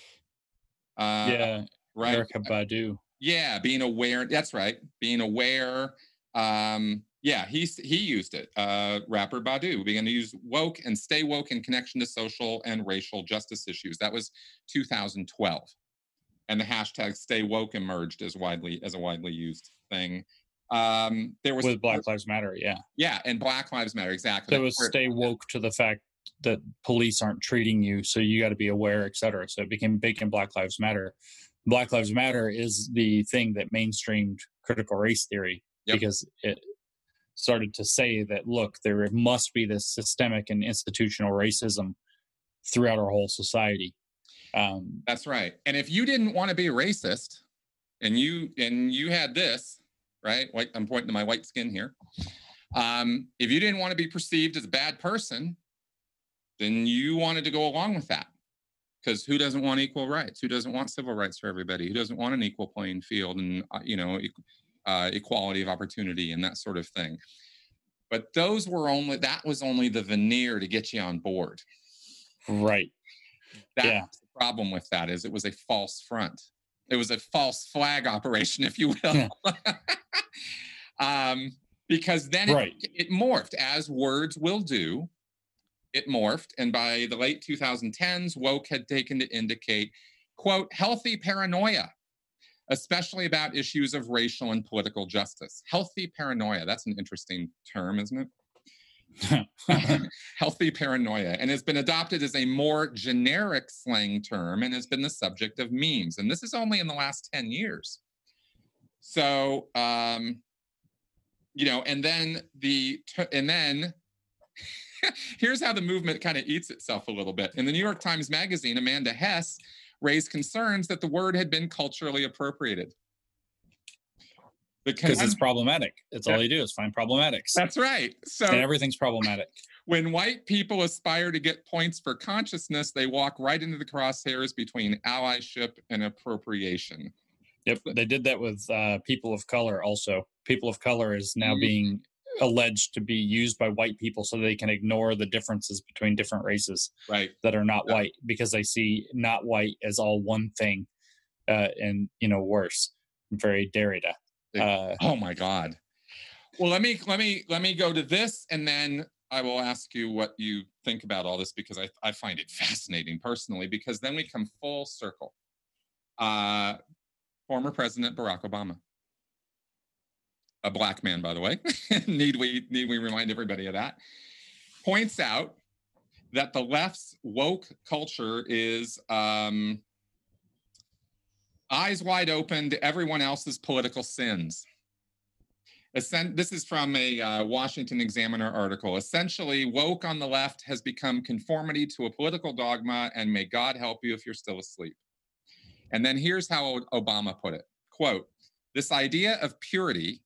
Uh, yeah. Right. Erykah Badu. Yeah, being aware. That's right. Being aware. Um, yeah, he he used it. Uh, rapper Badu began to use woke and stay woke in connection to social and racial justice issues. That was 2012 and the hashtag stay woke emerged as widely as a widely used thing um there was with black lives matter yeah yeah and black lives matter exactly there was stay woke to the fact that police aren't treating you so you got to be aware et cetera so it became big in black lives matter black lives matter is the thing that mainstreamed critical race theory yep. because it started to say that look there must be this systemic and institutional racism throughout our whole society um, That's right. And if you didn't want to be a racist, and you and you had this, right? White, I'm pointing to my white skin here. Um, if you didn't want to be perceived as a bad person, then you wanted to go along with that. Because who doesn't want equal rights? Who doesn't want civil rights for everybody? Who doesn't want an equal playing field and uh, you know uh, equality of opportunity and that sort of thing? But those were only that was only the veneer to get you on board. Right. That's yeah. the problem with that is it was a false front. It was a false flag operation, if you will. Um, because then right. it, it morphed as words will do. It morphed, and by the late 2010s, woke had taken to indicate, quote, healthy paranoia, especially about issues of racial and political justice. Healthy paranoia, that's an interesting term, isn't it? healthy paranoia and has been adopted as a more generic slang term and has been the subject of memes. And this is only in the last 10 years. So, um, you know, and then the, and then here's how the movement kind of eats itself a little bit. In the New York Times Magazine, Amanda Hess raised concerns that the word had been culturally appropriated because it's problematic. It's yeah. all you do is find problematics. That's right. So and everything's problematic. When white people aspire to get points for consciousness, they walk right into the crosshairs between allyship and appropriation. Yep, they did that with uh, people of color. Also, people of color is now Mhm. being alleged to be used by white people so they can ignore the differences between different races Right. that are not Yeah. white because they see not white as all one thing, uh, and you know worse. Very Derrida. Uh, Oh my God. Well, let me let me let me go to this, and then I will ask you what you think about all this because I I find it fascinating personally. Because then we come full circle. Uh, former President Barack Obama, a black man, by the way. need we need we remind everybody of that? Points out that the left's woke culture is um, eyes wide open to everyone else's political sins. This is from a uh, Washington Examiner article. Essentially, woke on the left has become conformity to a political dogma, and may God help you if you're still asleep. And then here's how Obama put it quote, this idea of purity,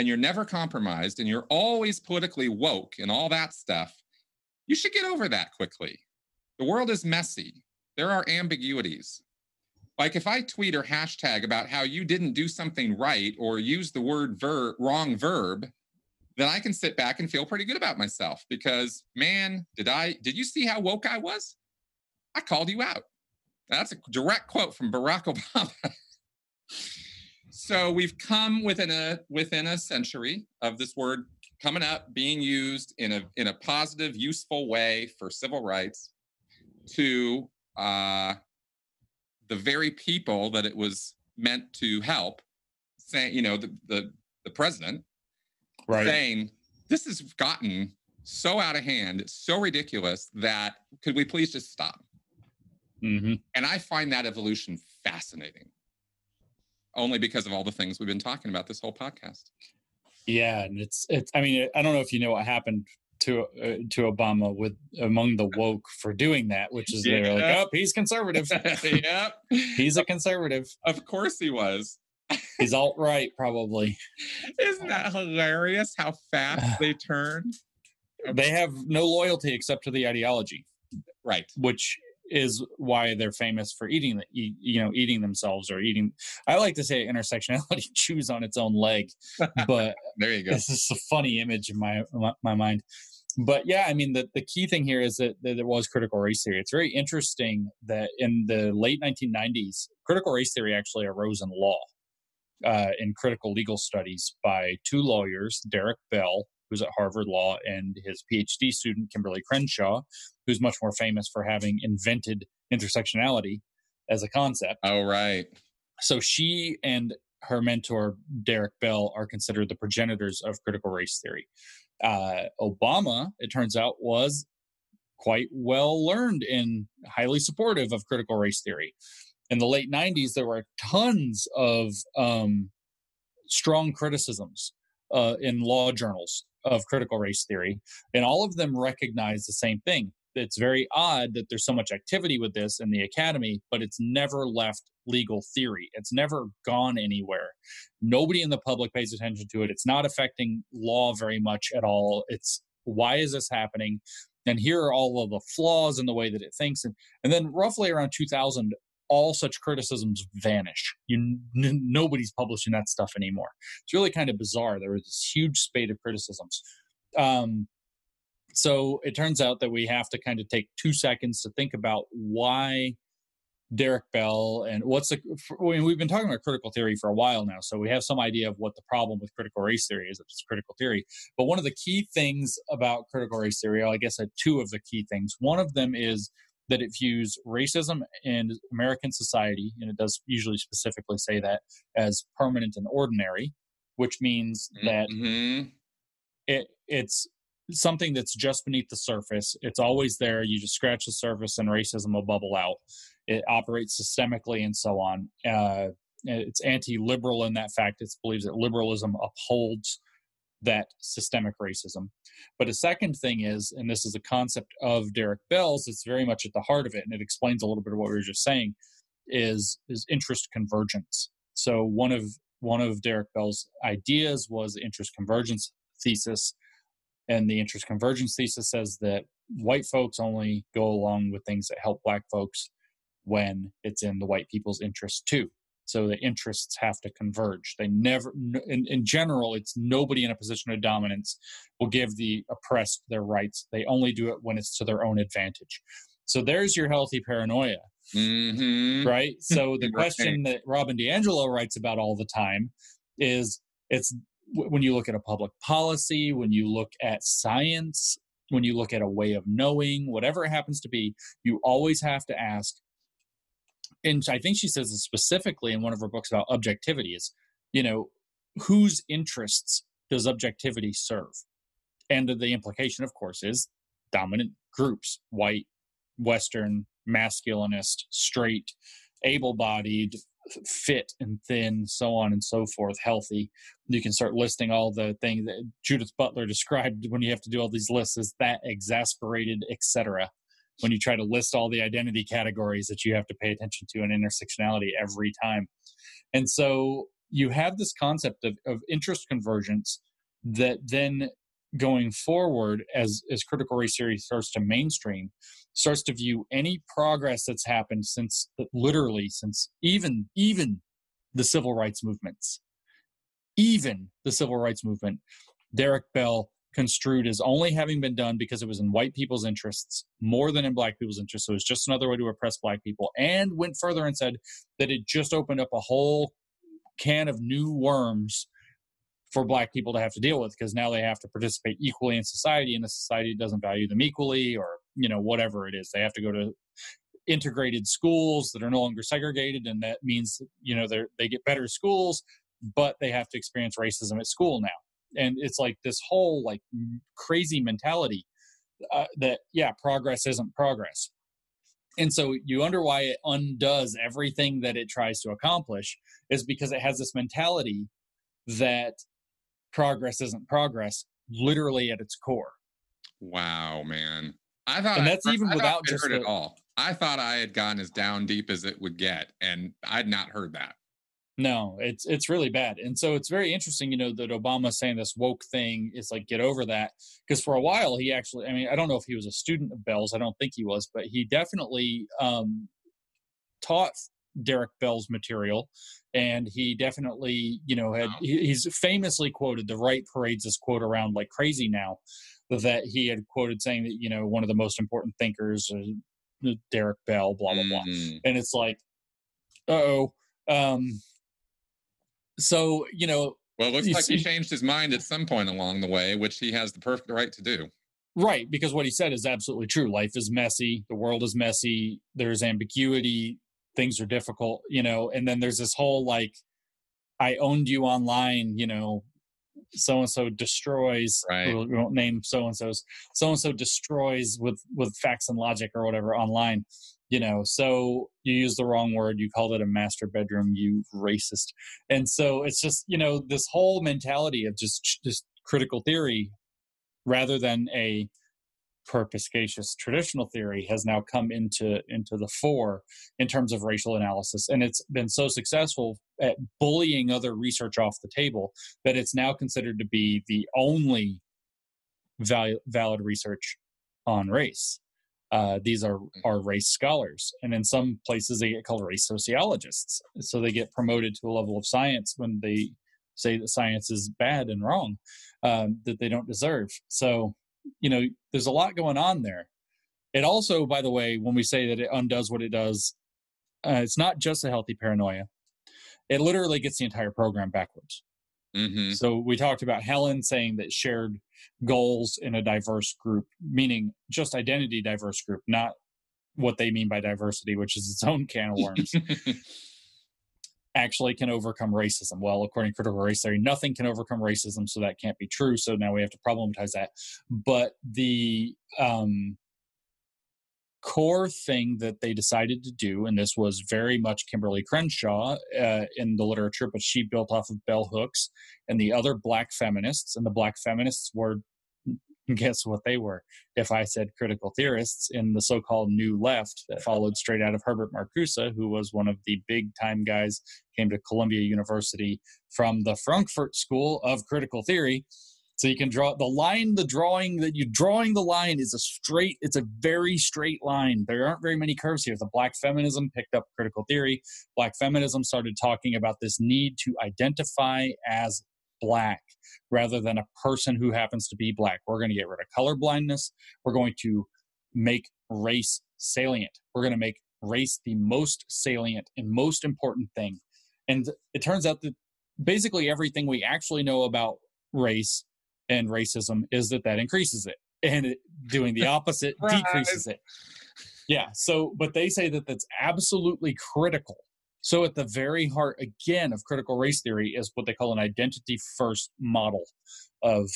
and you're never compromised, and you're always politically woke and all that stuff, you should get over that quickly. The world is messy. There are ambiguities. Like if I tweet or hashtag about how you didn't do something right or use the word ver- wrong verb, then I can sit back and feel pretty good about myself because man, did I did you see how woke I was? I called you out. That's a direct quote from Barack Obama. So we've come within a within a century of this word coming up being used in a in a positive, useful way for civil rights to uh, the very people that it was meant to help, saying, you know, the the, the president right. saying, this has gotten so out of hand, so ridiculous that could we please just stop? hmm And I find that evolution fascinating. Only because of all the things we've been talking about this whole podcast. Yeah, and it's it's. I mean, I don't know if you know what happened to uh, to Obama with among the woke for doing that, which is they're like, oh, he's conservative. yep. he's a conservative. Of course he was. He's alt right, probably. Isn't that hilarious how fast they turn? They have no loyalty except to the ideology, Right. which is why they're famous for eating the you know eating themselves or eating. I like to say intersectionality chews on its own leg, but There you go. this is a funny image in my my, my mind but yeah i mean the, the key thing here is that, that there was critical race theory it's very interesting that in the late 1990s critical race theory actually arose in law uh, in critical legal studies by two lawyers derek bell who's at harvard law and his phd student kimberly crenshaw who's much more famous for having invented intersectionality as a concept Oh, right. so she and her mentor Derek Bell are considered the progenitors of critical race theory. Uh, Obama, it turns out, was quite well learned and highly supportive of critical race theory. In the late 90s, there were tons of um, strong criticisms uh, in law journals of critical race theory, and all of them recognize the same thing. It's very odd that there's so much activity with this in the academy, but it's never left legal theory. It's never gone anywhere. Nobody in the public pays attention to it. It's not affecting law very much at all. It's why is this happening? And here are all of the flaws in the way that it thinks. And, and then roughly around 2000, all such criticisms vanish. You n- nobody's publishing that stuff anymore. It's really kind of bizarre. There was this huge spate of criticisms. Um, so it turns out that we have to kind of take two seconds to think about why Derek Bell and what's the. We've been talking about critical theory for a while now, so we have some idea of what the problem with critical race theory is. It's critical theory, but one of the key things about critical race theory, I guess, I had two of the key things. One of them is that it views racism in American society, and it does usually specifically say that as permanent and ordinary, which means that Mhm. it it's something that's just beneath the surface. It's always there. You just scratch the surface, and racism will bubble out. It operates systemically, and so on. Uh, it's anti-liberal in that fact. It believes that liberalism upholds that systemic racism. But a second thing is, and this is a concept of Derek Bell's, it's very much at the heart of it, and it explains a little bit of what we were just saying, is is interest convergence. So one of one of Derek Bell's ideas was interest convergence thesis. And the interest convergence thesis says that white folks only go along with things that help black folks when it's in the white people's interest too. So the interests have to converge. They never in, in general it's nobody in a position of dominance will give the oppressed their rights. They only do it when it's to their own advantage. So there's your healthy paranoia. Mm-hmm. right? So the question that robin diangelo writes about all the time is it's when you look at a public policy when you look at science when you look at a way of knowing whatever it happens to be you always have to ask and i think she says this specifically in one of her books about objectivity is you know whose interests does objectivity serve? And the implication of course is dominant groups white western masculinist straight able-bodied fit and thin so on and so forth healthy. You can start listing all the things that judith butler described when you have to do all these lists as that exasperated etc when you try to list all the identity categories that you have to pay attention to and intersectionality every time. And so you have this concept of, of interest convergence that then going forward as as critical race theory starts to mainstream starts to view any progress that's happened since literally since even even the civil rights movements even the civil rights movement derek bell construed as only having been done because it was in white people's interests more than in black people's interests. So it was just another way to oppress black people and went further and said that it just opened up a whole can of new worms for black people to have to deal with because now they have to participate equally in society and the society doesn't value them equally or you know whatever it is. They have to go to integrated schools that are no longer segregated and that means you know they they get better schools but they have to experience racism at school now and it's like this whole like crazy mentality uh, that yeah progress isn't progress and so you wonder why it undoes everything that it tries to accomplish is because it has this mentality that progress isn't progress literally at its core Wow, man. I thought And I- that's even I without I just heard it all. I thought I had gone as down deep as it would get, and I'd not heard that. No, it's it's really bad. And so it's very interesting, you know, that Obama saying this woke thing is like get over that. Because for a while he actually I mean, I don't know if he was a student of Bell's, I don't think he was, but he definitely um taught Derek Bell's material and he definitely, you know, had he's famously quoted the right parades this quote around like crazy now that he had quoted saying that, you know, one of the most important thinkers is Derek Bell, blah blah blah Mm, and it's like oh um so you know Well, it looks like he changed his mind at some point along the way, which he has the perfect right to do. right because what he said is absolutely true life is messy the world is messy there's ambiguity things are difficult you know and then there's this whole like i owned you online you know so and so destroys Right. we won't name so and so's so and so destroys with with facts and logic or whatever online you know so you use the wrong word you called it a master bedroom you racist. And so it's just you know this whole mentality of just just critical theory rather than a perspicacious traditional theory has now come into into the fore in terms of racial analysis. And it's been so successful at bullying other research off the table that it's now considered to be the only valid research on race uh, these are are race scholars. And in some places they get called race sociologists. So they get promoted to a level of science when they say that science is bad and wrong um, that they don't deserve. So you know there's a lot going on there. It also by the way when we say that it undoes what it does uh, it's not just a healthy paranoia. It literally gets the entire program backwards hmm so we talked about helen saying that shared goals in a diverse group meaning just identity diverse group not what they mean by diversity which is its own can of worms actually can overcome racism. Well, according to critical race theory, nothing can overcome racism, so that can't be true. So now we have to problematize that. But the um, core thing that they decided to do, and this was very much Kimberly Crenshaw uh, in the literature, but she built off of Bell Hooks and the other black feminists, and the black feminists were. Guess what they were? If I said critical theorists in the so called New Left that followed straight out of Herbert Marcuse, who was one of the big time guys came to Columbia University from the Frankfurt School of Critical Theory. So you can draw the line, the drawing that you're drawing the line is a straight, it's a very straight line. There aren't very many curves here. The black feminism picked up critical theory. Black feminism started talking about this need to identify as black rather than a person who happens to be black. We're going to get rid of color blindness. We're going to make race salient. We're going to make race the most salient and most important thing. And it turns out that basically everything we actually know about race and racism is that that increases it and it, doing the opposite decreases it. Yeah. So, but they say that that's absolutely critical. So, at the very heart, again, of critical race theory is what they call an identity first model of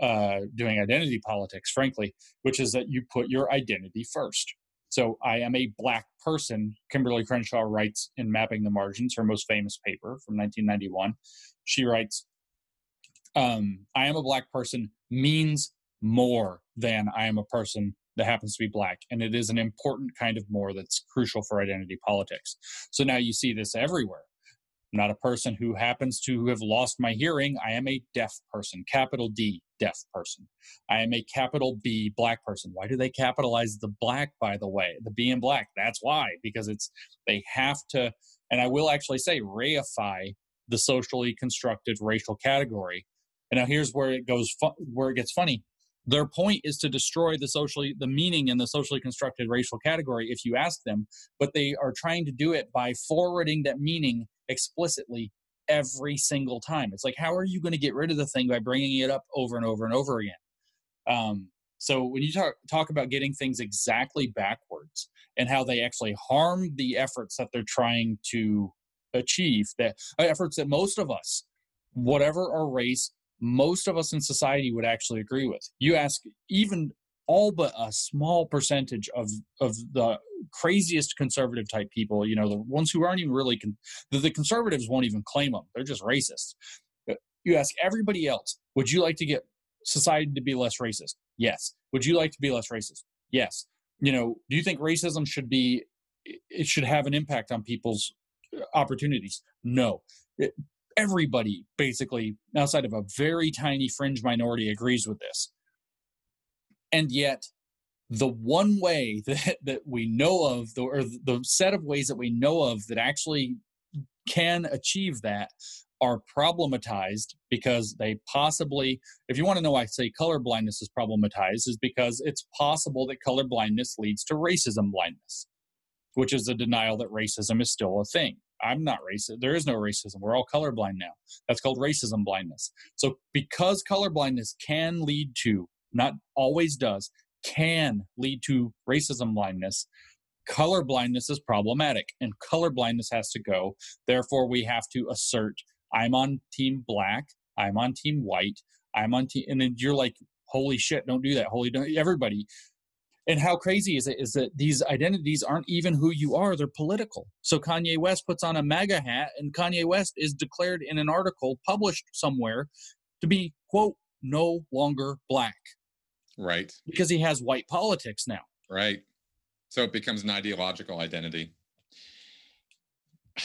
uh, doing identity politics, frankly, which is that you put your identity first. So I am a black person, Kimberly Crenshaw writes in Mapping the Margins, her most famous paper from 1991. She writes, um, I am a black person means more than I am a person that happens to be black. And it is an important kind of more that's crucial for identity politics. So now you see this everywhere. I'm not a person who happens to have lost my hearing. I am a deaf person, capital D, deaf person. I am a capital B, black person. Why do they capitalize the black, by the way? The B in black. That's why, because it's, they have to, and I will actually say, reify the socially constructed racial category. And now here's where it goes, fu- where it gets funny. Their point is to destroy the socially, the meaning in the socially constructed racial category if you ask them, but they are trying to do it by forwarding that meaning explicitly every single time. It's like, how are you going to get rid of the thing by bringing it up over and over and over again? Um, so when you talk talk about getting things exactly backwards and how they actually harm the efforts that they're trying to achieve, that uh, efforts that most of us, whatever our race, most of us in society would actually agree with. You ask even all but a small percentage of of the craziest conservative type people you know the ones who aren't even really con- the, the conservatives won't even claim them they're just racist. Uh, you ask everybody else would you like to get society to be less racist? Yes. Would you like to be less racist? Yes. You know do you think racism should be it should have an impact on people's uh, opportunities? No everybody basically outside of a very tiny fringe minority agrees with this. And yet the one way that, that we know of the, or the set of ways that we know of that actually can achieve that are problematized because they possibly if you want to know why i say color blindness is problematized is because it's possible that color blindness leads to racism blindness which is a denial that racism is still a thing i'm not racist there is no racism we're all colorblind now that's called racism blindness so because color blindness can lead to not always does, can lead to racism blindness. Color blindness is problematic and color blindness has to go. Therefore, we have to assert I'm on team black, I'm on team white, I'm on team, and then you're like, holy shit, don't do that. Holy, don't, everybody. And how crazy is it is that these identities aren't even who you are, they're political. So Kanye West puts on a MAGA hat, and Kanye West is declared in an article published somewhere to be, quote, no longer black. Right. Because he has white politics now. Right. So it becomes an ideological identity.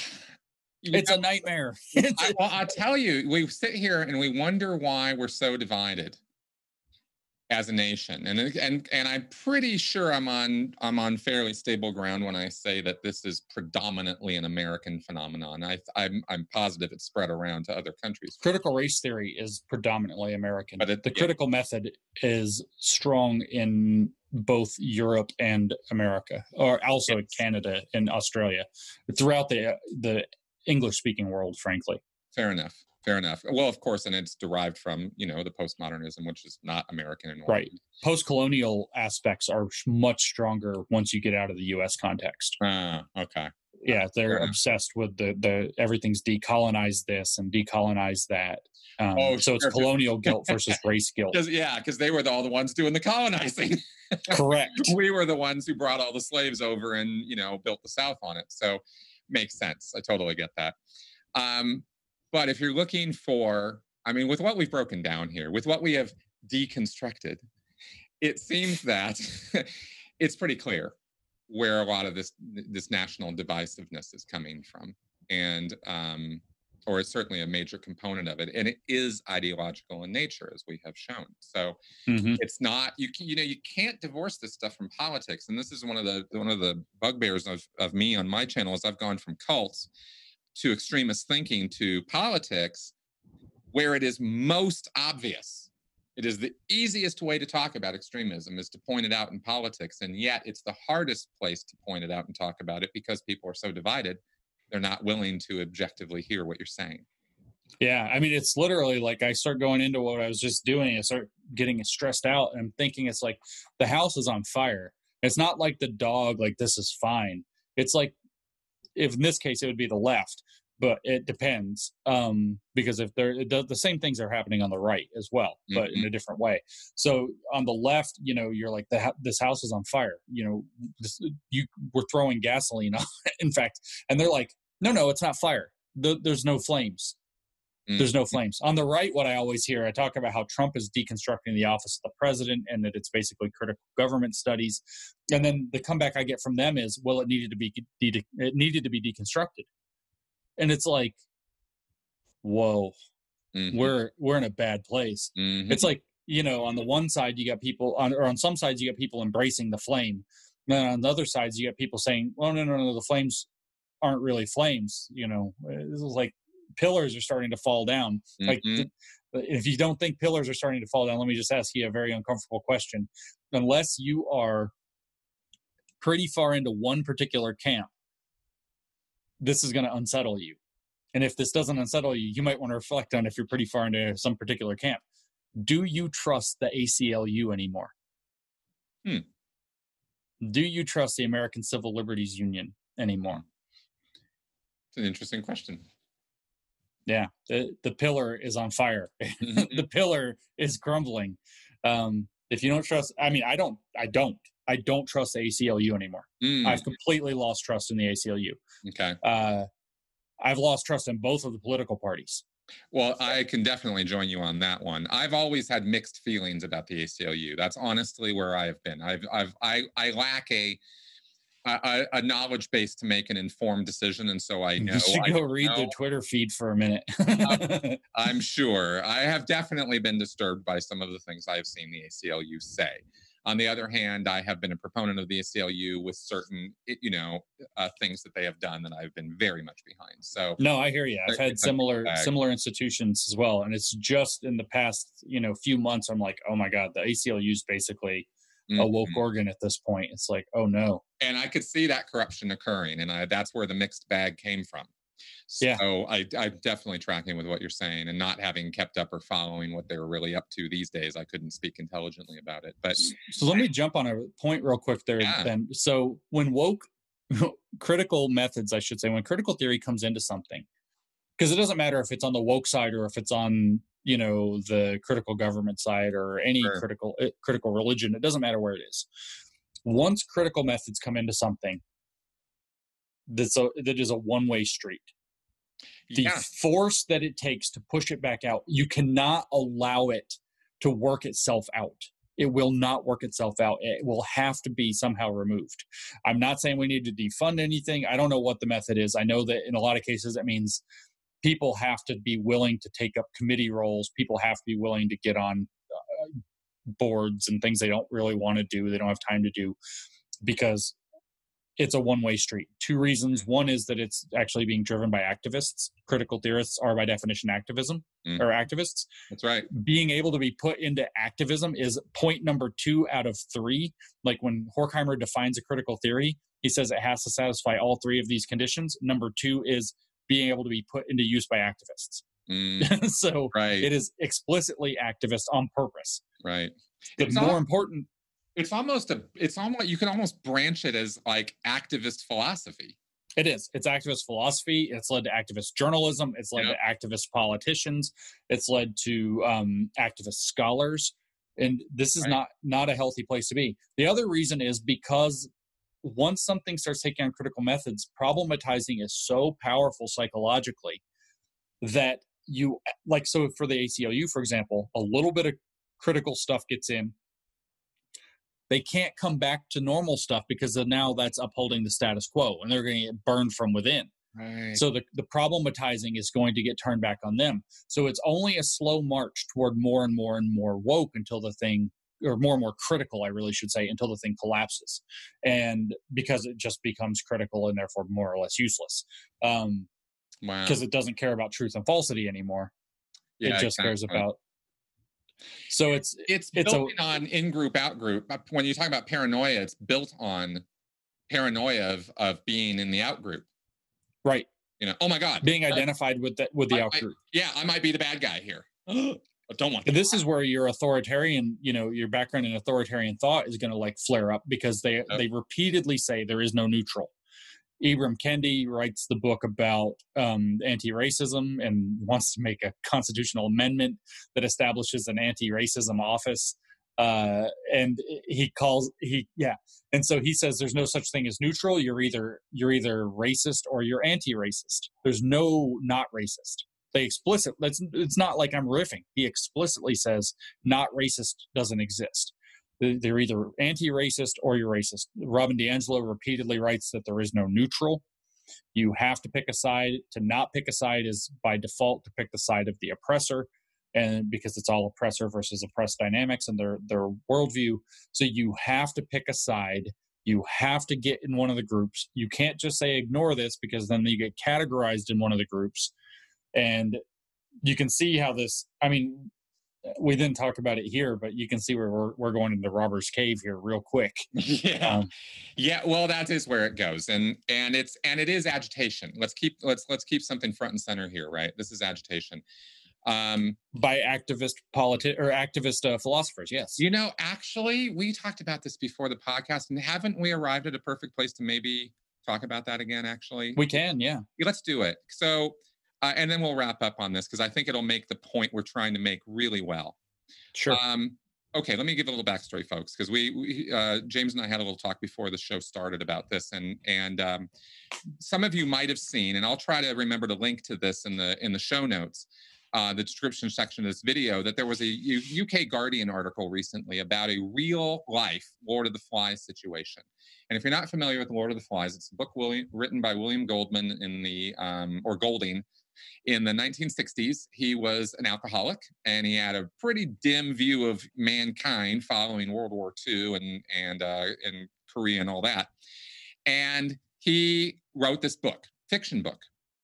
You it's know, a nightmare. I, well, I tell you, we sit here and we wonder why we're so divided as a nation. And and and i'm pretty sure i'm on i'm on fairly stable ground when i say that this is predominantly an american phenomenon. I i'm, I'm positive it's spread around to other countries. Critical race theory is predominantly american. But it, the yeah. critical method is strong in both europe and america or also yes. canada and australia throughout the the english speaking world frankly. Fair enough fair enough. Well of course and it's derived from you know the postmodernism which is not american in right. post-colonial aspects are much stronger once you get out of the us context. Uh, okay. Yeah they're obsessed with the the everything's decolonize this and decolonize that. Um, oh, so it's colonial guilt versus race guilt. Cause, yeah because they were the, all the ones doing the colonizing. Correct. We were the ones who brought all the slaves over and you know built the south on it. So makes sense. I totally get that. Um, but if you're looking for, I mean, with what we've broken down here, with what we have deconstructed, it seems that it's pretty clear where a lot of this this national divisiveness is coming from. And um, or it's certainly a major component of it, and it is ideological in nature, as we have shown. So mm-hmm. it's not you. You know, you can't divorce this stuff from politics, and this is one of the one of the bugbears of of me on my channel is I've gone from cults to extremist thinking to politics, where it is most obvious. It is the easiest way to talk about extremism is to point it out in politics, and yet it's the hardest place to point it out and talk about it because people are so divided they're not willing to objectively hear what you're saying. Yeah, I mean, it's literally like I start going into what I was just doing. I start getting stressed out, and I'm thinking it's like the house is on fire. It's not like the dog, like this is fine. It's like, if in this case, it would be the left, but it depends um, because if they're the same things are happening on the right as well, but mm-hmm. in a different way. So on the left, you know, you're like the this house is on fire. You know, this, you we're throwing gasoline on. in fact, and they're like, no, no, it's not fire. The, there's no flames. Mm-hmm. There's no flames. On the right, what I always hear, I talk about how Trump is deconstructing the office of the president and that it's basically critical government studies. And then the comeback I get from them is, well, it needed to be de- it needed to be deconstructed. And it's like, whoa, mm-hmm. we're we're in a bad place. Mm-hmm. It's like you know, on the one side you got people on, or on some sides you got people embracing the flame. And then on the other sides you got people saying, well, no, no, no, the flames aren't really flames. You know, this is like pillars are starting to fall down. Mm-hmm. Like if you don't think pillars are starting to fall down, let me just ask you a very uncomfortable question. Unless you are pretty far into one particular camp, this is going to unsettle you. And if this doesn't unsettle you, you might want to reflect on if you're pretty far into some particular camp. Do you trust the ACLU anymore? Hmm. Do you trust the American Civil Liberties Union anymore? It's an interesting question. Yeah, the the pillar is on fire. Mm-hmm. the pillar is crumbling. Um, if you don't trust, I mean, I don't, I don't, I don't trust the ACLU anymore. Mm. I've completely lost trust in the ACLU. Okay. Uh, I've lost trust in both of the political parties. Well, I can definitely join you on that one. I've always had mixed feelings about the ACLU. That's honestly where I have been. I've, I've, I, I lack a a, a, knowledge base to make an informed decision, and so I know. You should go I read know. the Twitter feed for a minute. I'm, I'm sure I have definitely been disturbed by some of the things I've seen the ACLU say. On the other hand, I have been a proponent of the ACLU with certain, you know, uh, things that they have done that I've been very much behind. So no, I hear you. I've had similar similar institutions as well, and it's just in the past, you know, few months, I'm like, oh my god, the ACLU is basically mm-hmm. a woke organ at this point. It's like, oh no. And I could see that corruption occurring, and I, that's where the mixed bag came from. So yeah. I, I'm definitely tracking with what you're saying, and not having kept up or following what they were really up to these days, I couldn't speak intelligently about it. But so let me jump on a point real quick there. Yeah. Then, so when woke critical methods, I should say, when critical theory comes into something, because it doesn't matter if it's on the woke side or if it's on you know the critical government side or any sure. critical uh, critical religion it doesn't matter where it is. Once critical methods come into something that's a that is a one way street. The yeah. force that it takes to push it back out you cannot allow it to work itself out. It will not work itself out. It will have to be somehow removed. I'm not saying we need to defund anything. I don't know what the method is. I know that in a lot of cases it means people have to be willing to take up committee roles. People have to be willing to get on uh, boards and things they don't really want to do. They don't have time to do because it's a one way street. Two reasons. One is that it's actually being driven by activists. Critical theorists are, by definition, activism mm. or activists. That's right. Being able to be put into activism is point number two out of three. Like when Horkheimer defines a critical theory, he says it has to satisfy all three of these conditions. Number two is being able to be put into use by activists. Mm, so right. it is explicitly activist on purpose. Right. The it's more all, important. It's almost a. It's almost you can almost branch it as like activist philosophy. It is. It's activist philosophy. It's led to activist journalism. It's led yep. to activist politicians. It's led to um, activist scholars. And this is right. not not a healthy place to be. The other reason is because once something starts taking on critical methods, problematizing is so powerful psychologically that you like so for the ACLU, for example, a little bit of critical stuff gets in. They can't come back to normal stuff because now that's upholding the status quo and they're going to get burned from within. Right. So the, the problematizing is going to get turned back on them. So it's only a slow march toward more and more and more woke until the thing or more and more critical, I really should say, until the thing collapses. And because it just becomes critical and therefore more or less useless. Um, wow. because it doesn't care about truth and falsity anymore. Yeah, it just cares about. So it's it's it's a- on in group out group. When you talk about paranoia, it's built on paranoia of of being in the out group. right You know, oh my God, being I- identified with the with the I- out I- group. yeah, I might be the bad guy here. I don't want. This is where your authoritarian, you know, your background in authoritarian thought is going to like flare up because they they repeatedly say there is no neutral. Ibram Kendi writes the book about um, anti-racism and wants to make a constitutional amendment that establishes an anti-racism office. Uh, and he calls he yeah, and so he says there's no such thing as neutral. You're either you're either racist or you're anti-racist. There's no not racist. They explicit. That's it's not like I'm riffing. He explicitly says not racist doesn't exist. They- They're either anti-racist or you're racist. Robin DiAngelo repeatedly writes that there is no neutral. You have to pick a side. To not pick a side is by default to pick the side of the oppressor, and because it's all oppressor versus oppressed dynamics and their their worldview. So you have to pick a side. You have to get in one of the groups. You can't just say ignore this because then you get categorized in one of the groups, and you can see how this. I mean, we didn't talk about it here, but you can see where we're we're going into robber's cave here real quick. yeah Um, yeah well that is where it goes and and it's and it is agitation let's keep let's let's keep something front and center here right this is agitation um by activist politi- or activist uh, philosophers. Yes. you know actually we talked about this before the podcast and haven't we arrived at a perfect place to maybe talk about that again actually we can. Yeah. Yeah, let's do it so uh, and then we'll wrap up on this because i think it'll make the point we're trying to make really well Sure. Um, okay, let me give a little backstory, folks, because we, we uh, James and I had a little talk before the show started about this, and and um, some of you might have seen, and I'll try to remember to link to this in the in the show notes, uh, the description section of this video, that there was a U- UK Guardian article recently about a real life Lord of the Flies situation. And if you're not familiar with Lord of the Flies, it's a book William, written by William Goldman in the um, or Golding in the 1960s, he was an alcoholic and he had a pretty dim view of mankind following World War II and and uh, and Korea and all that. And he wrote this book, fiction book,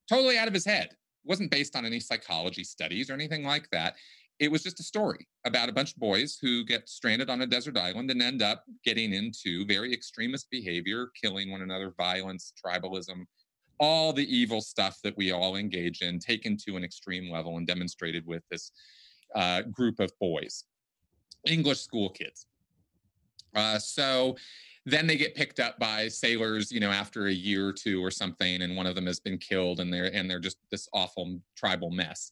totally out of his head. It wasn't based on any psychology studies or anything like that. It was just a story about a bunch of boys who get stranded on a desert island and end up getting into very extremist behavior, killing one another, violence, tribalism, all the evil stuff that we all engage in taken to an extreme level and demonstrated with this uh, group of boys, English school kids. Uh, so then they get picked up by sailors, you know, after a year or two or something, and one of them has been killed, and they're and they're just this awful tribal mess.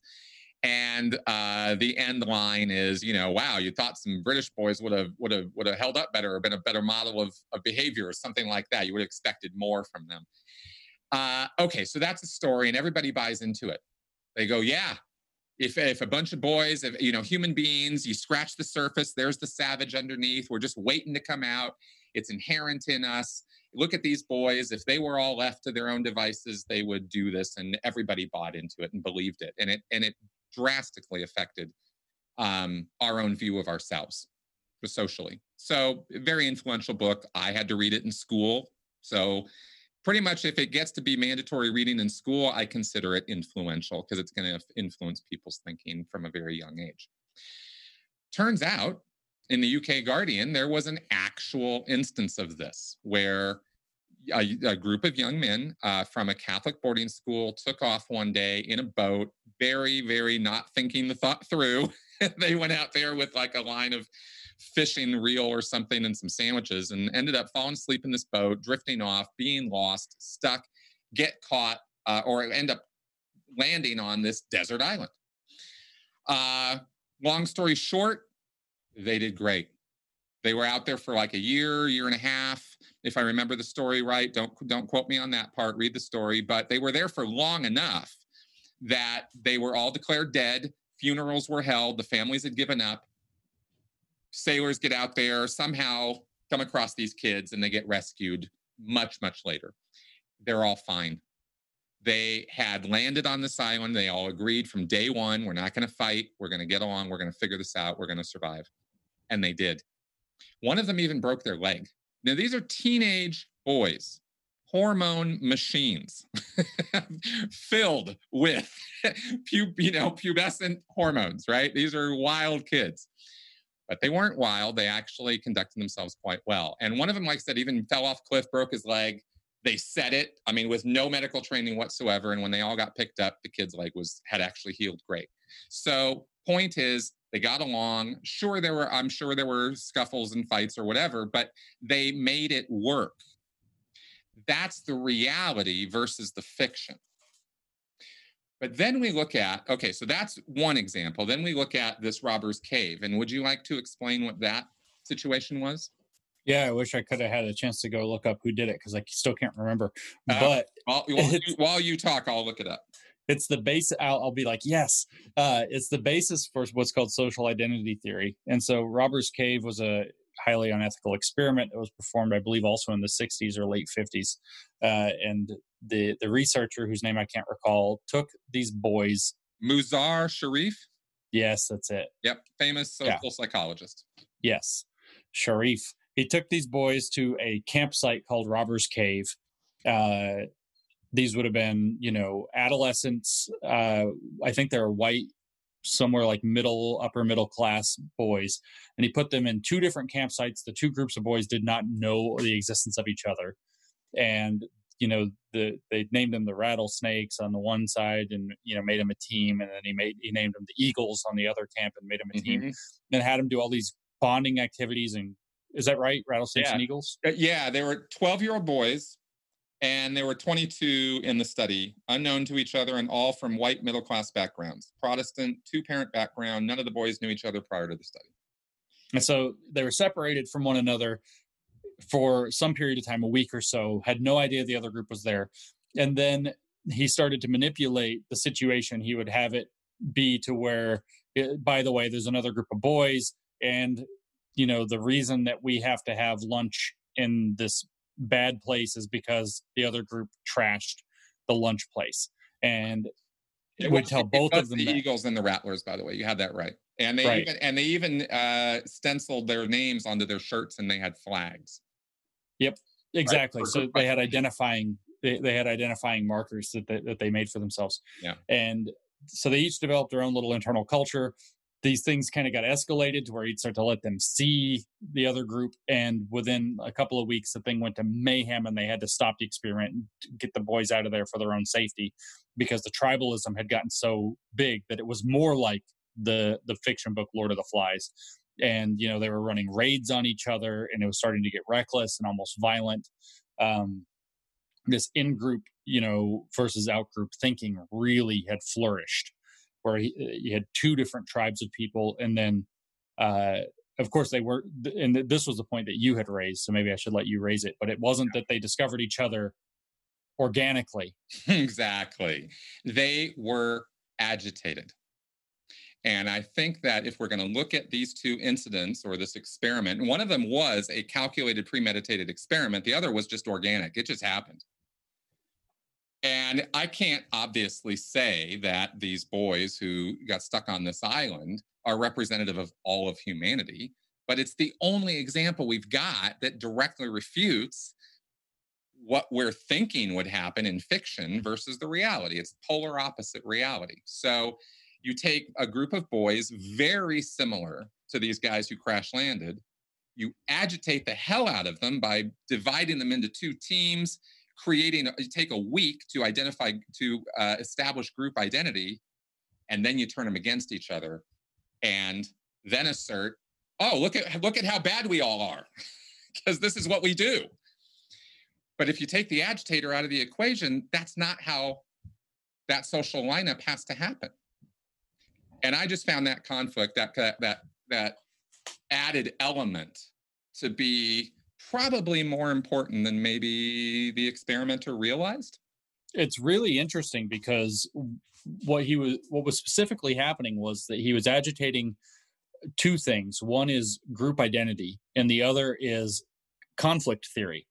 And uh, the end line is, you know, wow, you thought some British boys would have would have would have held up better or been a better model of, of behavior or something like that. You would have expected more from them. Uh, okay, so that's a story, and everybody buys into it. They go, yeah. If, if a bunch of boys, if, you know, human beings, you scratch the surface, there's the savage underneath. We're just waiting to come out. It's inherent in us. Look at these boys. If they were all left to their own devices, they would do this, and everybody bought into it and believed it, and it and it drastically affected um, our own view of ourselves socially. So, very influential book. I had to read it in school. So, pretty much if it gets to be mandatory reading in school, I consider it influential because it's going to influence people's thinking from a very young age. Turns out in the UK Guardian, there was an actual instance of this where a, a group of young men uh, from a Catholic boarding school took off one day in a boat, very, very not thinking the thought through. they went out there with like a line of fishing reel or something and some sandwiches and ended up falling asleep in this boat, drifting off, being lost, stuck, get caught, uh, or end up landing on this desert island. Uh, long story short, they did great. They were out there for like a year, year and a half, if I remember the story right. Don't don't quote me on that part. Read the story, but they were there for long enough that they were all declared dead. Funerals were held. The families had given up sailors get out there somehow come across these kids and they get rescued much much later they're all fine They had landed on this island. They all agreed from day one we're not going to fight. We're going to get along. We're going to figure this out. We're going to survive. And they did. One of them even broke their leg. Now, these are teenage boys, hormone machines filled with pub- you know, pubescent hormones, right? These are wild kids. But they weren't wild. They actually conducted themselves quite well. And one of them, like I said, even fell off cliff, broke his leg. They said it, I mean, with no medical training whatsoever. And when they all got picked up, the kid's leg was had actually healed great. So point is they got along. Sure, there were, I'm sure there were scuffles and fights or whatever, but they made it work. That's the reality versus the fiction. But then we look at, okay, so that's one example. Then we look at this robber's cave. And would you like to explain what that situation was? Yeah, I wish I could have had a chance to go look up who did it because I still can't remember. Uh, but while, while, you, while, you, talk, I'll look it up. It's the base. I'll, I'll be like, yes, uh, it's the basis for what's called social identity theory. And so, Robbers Cave was a highly unethical experiment that was performed, I believe, also in the 60s or late 50s. Uh, and the the researcher, whose name I can't recall, took these boys. Muzafer Sherif. Yes, that's it. Yep, famous social yeah. psychologist. Yes, Sherif. He took these boys to a campsite called Robbers Cave. Uh, these would have been, you know, adolescents. Uh, I think they're white somewhere like middle upper middle class boys and he put them in two different campsites the two groups of boys did not know the existence of each other and you know the they named them the rattlesnakes on the one side and you know made them a team and then he made he named them the eagles on the other camp and made them a team mm-hmm. and had them do all these bonding activities and is that right rattlesnakes yeah. and eagles uh, yeah they were 12 year old boys and there were 22 in the study, unknown to each other and all from white middle class backgrounds, Protestant, two parent background. None of the boys knew each other prior to the study. And so they were separated from one another for some period of time, a week or so, had no idea the other group was there. And then he started to manipulate the situation. He would have it be to where, eh, by the way, there's another group of boys. And, you know, the reason that we have to have lunch in this bad place is because the other group trashed the lunch place. And it, would tell both of them the that. Eagles and the Rattlers, by the way. You had that right. And they right. even and they even uh, stenciled their names onto their shirts, and they had flags. Yep, exactly. Right. So they had identifying they, they had identifying markers that they, that they made for themselves. Yeah, and so they each developed their own little internal culture these things kind of got escalated to where he'd start to let them see the other group. And within a couple of weeks, the thing went to mayhem and they had to stop the experiment and get the boys out of there for their own safety because the tribalism had gotten so big that it was more like the the fiction book Lord of the Flies. And you know they were running raids on each other, and it was starting to get reckless and almost violent. Um, this in-group, you know, versus out-group thinking really had flourished where he, he had two different tribes of people, and then uh, of course they were and this was the point that you had raised so maybe i should let you raise it but it wasn't that they discovered each other organically. Exactly. They were agitated and i think that if we're going to look at these two incidents or this experiment one of them was a calculated premeditated experiment the other was just organic it just happened and I can't obviously say that these boys who got stuck on this island are representative of all of humanity, but it's the only example we've got that directly refutes what we're thinking would happen in fiction versus the reality. It's polar opposite reality. So you take a group of boys very similar to these guys who crash landed, you agitate the hell out of them by dividing them into two teams creating take a week to identify to uh, establish group identity and then you turn them against each other and then assert oh look at look at how bad we all are because this is what we do. But if you take the agitator out of the equation that's not how that social lineup has to happen and i just found that conflict that that that, added element to be probably more important than maybe the experimenter realized. It's really interesting because what he was what was specifically happening was that he was agitating two things. One is group identity and the other is conflict theory.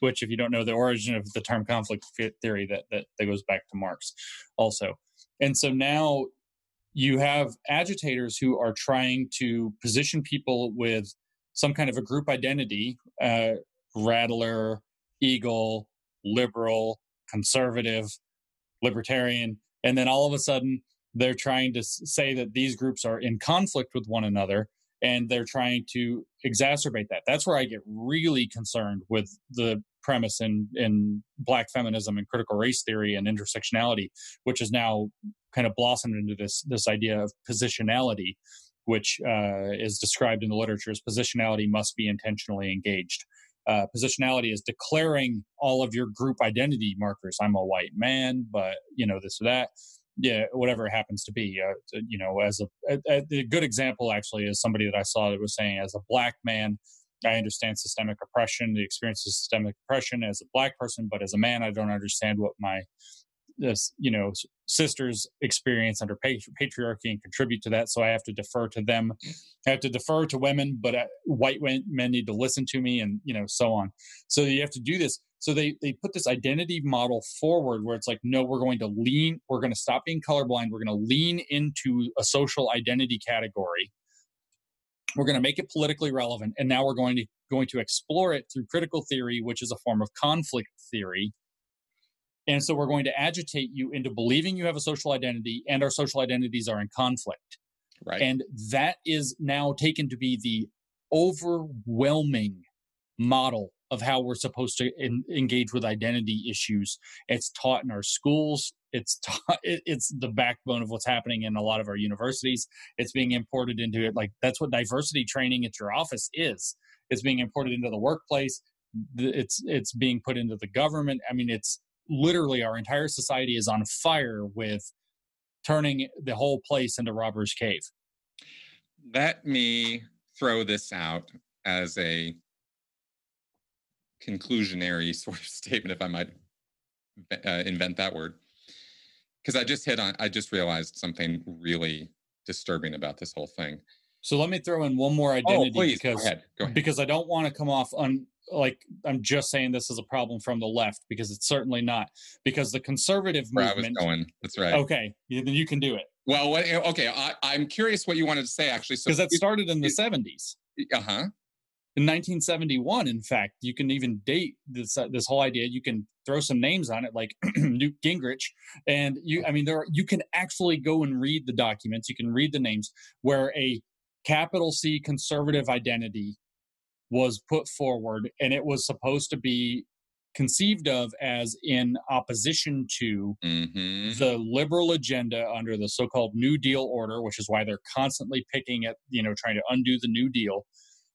which if you don't know the origin of the term conflict theory that that, that goes back to marx also and so now you have agitators who are trying to position people with some kind of a group identity uh, rattler eagle liberal conservative libertarian and then all of a sudden they're trying to say that these groups are in conflict with one another and they're trying to exacerbate that. That's where i get really concerned with the premise in in black feminism and critical race theory and intersectionality which is now kind of blossomed into this this idea of positionality which uh, is described in the literature as positionality must be intentionally engaged uh, positionality is declaring all of your group identity markers i'm a white man but you know this or that yeah, whatever it happens to be. Uh, you know, as a, a, a, good example actually is somebody that I saw that was saying, as a black man, I understand systemic oppression, the experience of systemic oppression as a black person, but as a man, I don't understand what my this you know sisters experience under patriarchy and contribute to that so i have to defer to them i have to defer to women but uh, white men need to listen to me and you know so on so you have to do this so they they put this identity model forward where it's like, no, we're going to lean, we're going to stop being colorblind. We're going to lean into a social identity category. We're going to make it politically relevant, and now we're going to going to explore it through critical theory, which is a form of conflict theory. And so we're going to agitate you into believing you have a social identity, and our social identities are in conflict. Right. And that is now taken to be the overwhelming model of how we're supposed to in, engage with identity issues. It's taught in our schools. It's it's the backbone of what's happening in a lot of our universities. It's being imported into it. Like that's what diversity training at your office is. It's being imported into the workplace. It's it's being put into the government. I mean, it's literally our entire society is on fire with turning the whole place into robber's cave. Let me throw this out as a conclusionary sort of statement, if I might uh, invent that word. Because I just hit on, I just realized something really disturbing about this whole thing. So let me throw in one more identity oh, because Go ahead. Go ahead. because I don't want to come off on like I'm just saying this is a problem from the left because it's certainly not because the conservative Where movement. I was going. That's right. Okay, then you can do it. Well, what, okay, I, am curious what you wanted to say actually. Because so that started in the 70s. Uh huh in 1971 in fact you can even date this uh, this whole idea you can throw some names on it like Newt Gingrich and you I mean there are, you can actually go and read the documents you can read the names where a capital C conservative identity was put forward and it was supposed to be conceived of as in opposition to mm-hmm. the liberal agenda under the so-called new deal order which is why they're constantly picking at you know trying to undo the new deal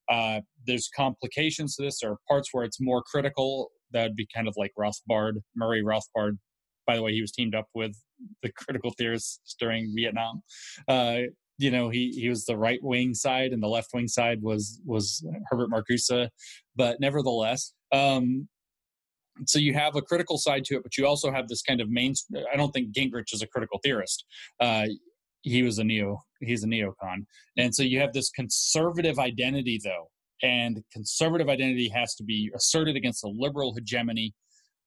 uh, there's complications to this. There are parts where it's more critical. That would be kind of like Rothbard, Murray Rothbard. By the way, he was teamed up with the critical theorists during Vietnam. Uh, you know, he he was the right wing side, and the left wing side was was Herbert Marcuse. But nevertheless, um, so you have a critical side to it, but you also have this kind of main. I don't think Gingrich is a critical theorist. Uh, he was a neo he's a neocon and so you have this conservative identity though and conservative identity has to be asserted against the liberal hegemony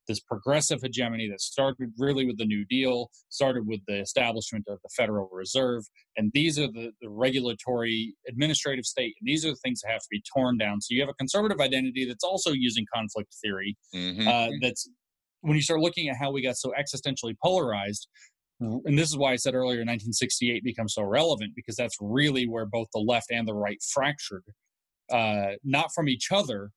this progressive hegemony that started really with the new deal started with the establishment of the federal reserve and these are the, the regulatory administrative state and these are the things that have to be torn down so you have a conservative identity that's also using conflict theory mm-hmm. uh, that's when you start looking at how we got so existentially polarized and this is why I said earlier 1968 becomes so relevant because that's really where both the left and the right fractured, uh, not from each other,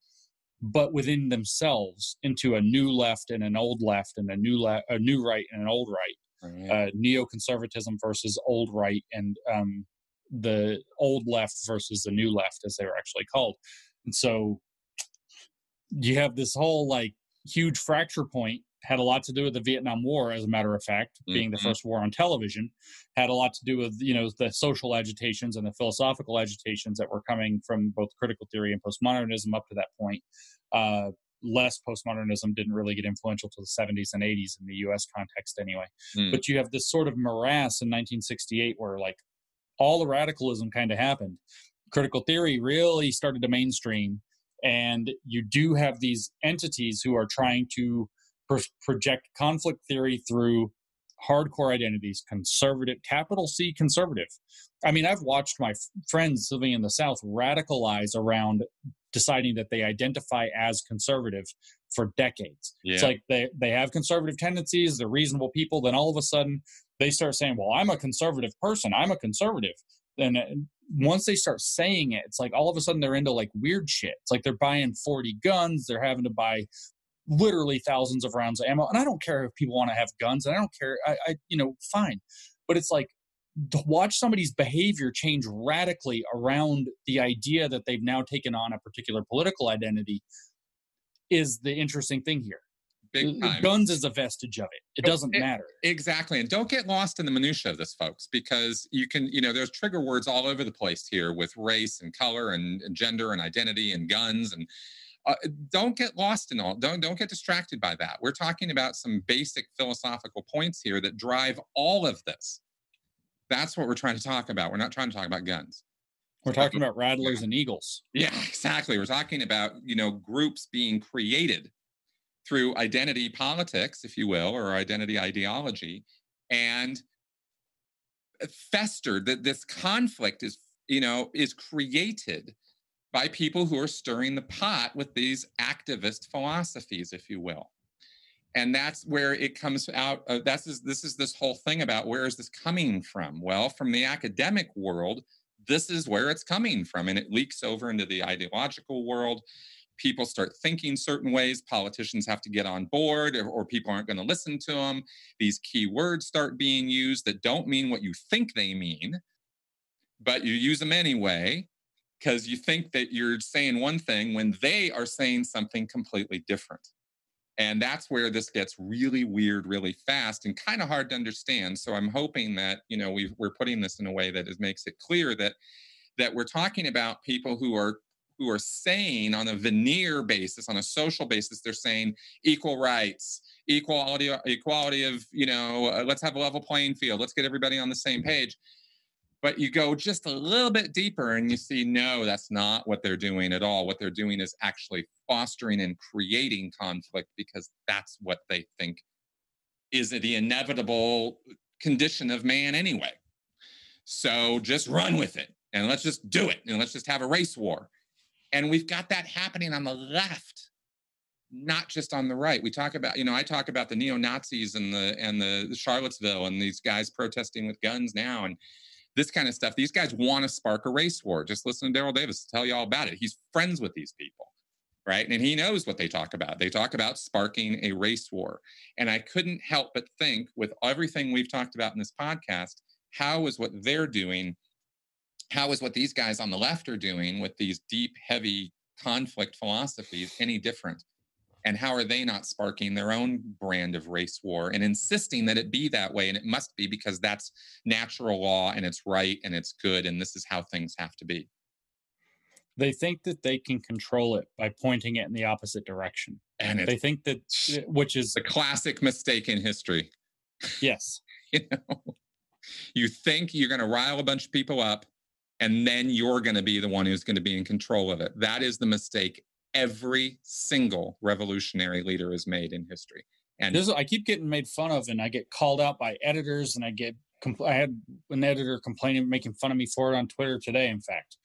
but within themselves into a new left and an old left and a new le- a new right and an old right, right. Uh, neoconservatism versus old right and um, the old left versus the new left as they were actually called. And so you have this whole like huge fracture point had a lot to do with the Vietnam War, as a matter of fact, being mm-hmm. the first war on television, had a lot to do with you know the social agitations and the philosophical agitations that were coming from both critical theory and postmodernism up to that point. Uh, less postmodernism didn't really get influential till the 70s and 80s in the U.S. context, anyway. Mm. But you have this sort of morass in 1968 where like all the radicalism kind of happened. Critical theory really started to mainstream and you do have these entities who are trying to pro- project conflict theory through hardcore identities, conservative, capital C conservative. I mean, I've watched my f- friends living in the South radicalize around deciding that they identify as conservative for decades. Yeah. It's like they, they have conservative tendencies, they're reasonable people, then all of a sudden they start saying, Well, I'm a conservative person, I'm a conservative. Then uh, once they start saying it, it's like all of a sudden they're into like weird shit. It's like they're buying 40 guns, they're having to buy literally thousands of rounds of ammo. And I don't care if people want to have guns, and I don't care. I, I you know, fine. But it's like to watch somebody's behavior change radically around the idea that they've now taken on a particular political identity is the interesting thing here. Big time. Guns is a vestige of it. It doesn't it, matter. Exactly. And don't get lost in the minutia of this, folks, because you can, you know, there's trigger words all over the place here with race and color and, and gender and identity and guns and uh, don't get lost in all don't don't get distracted by that. We're talking about some basic philosophical points here that drive all of this. That's what we're trying to talk about. We're not trying to talk about guns. We're talking about rattlers and eagles. Yeah exactly. We're talking about you know groups being created through identity politics if you will or identity ideology and festered that this conflict is you know is created by people who are stirring the pot with these activist philosophies, if you will. And that's where it comes out. Uh, that's this, this is this whole thing about where is this coming from? Well, from the academic world, this is where it's coming from, and it leaks over into the ideological world. People start thinking certain ways. Politicians have to get on board, or, or people aren't going to listen to them. These key words start being used that don't mean what you think they mean, but you use them anyway because you think that you're saying one thing when they are saying something completely different. And that's where this gets really weird really fast and kind of hard to understand. So I'm hoping that, you know, we are putting this in a way that is, makes it clear that that we're talking about people who are who are saying on a veneer basis, on a social basis, they're saying equal rights, equality, equality of, you know, uh, let's have a level playing field, let's get everybody on the same page but you go just a little bit deeper and you see no that's not what they're doing at all. What they're doing is actually fostering and creating conflict because that's what they think is the inevitable condition of man anyway. So just run with it and let's just do it and let's just have a race war. And we've got that happening on the left not just on the right. We talk about you know i talk about the neo-nazis and the and the charlottesville and these guys protesting with guns now and this kind of stuff. These guys want to spark a race war. Just listen to Daryl Davis tell you all about it. He's friends with these people, right? And he knows what they talk about. They talk about sparking a race war. And I couldn't help but think, with everything we've talked about in this podcast, how is what they're doing, how is what these guys on the left are doing with these deep, heavy conflict philosophies any different? And how are they not sparking their own brand of race war and insisting that it be that way? And it must be because that's natural law and it's right and it's good and this is how things have to be. They think that they can control it by pointing it in the opposite direction. And they think that eh, which is a classic mistake in history. Yes. You know? You think you're going to rile a bunch of people up and then you're going to be the one who's going to be in control of it. That is the mistake every single revolutionary leader has made in history. And this, I keep getting made fun of, and I get called out by editors, and I get. I had an editor complaining, making fun of me for it on Twitter today. In fact,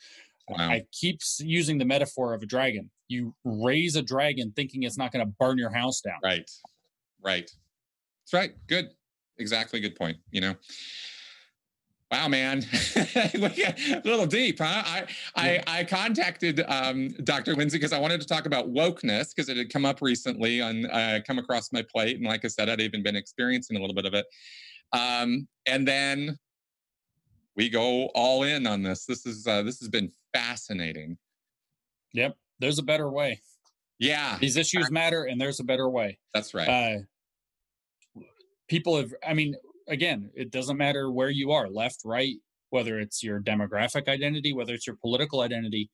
wow. I keep using the metaphor of a dragon. You raise a dragon thinking it's not going to burn your house down. Right, right. That's right. Good. Exactly. Good point. You know. Wow, man, a little deep, huh? I I, I contacted um, Dr. Lindsay because I wanted to talk about wokeness because it had come up recently and uh, come across my plate, and like I said, I'd even been experiencing a little bit of it. Um, and then we go all in on this. This is uh, this has been fascinating. Yep, there's a better way. Yeah, these issues matter, and there's a better way. That's right. Uh, people have. I mean, again, it doesn't matter where you are, left, right, whether it's your demographic identity, whether it's your political identity.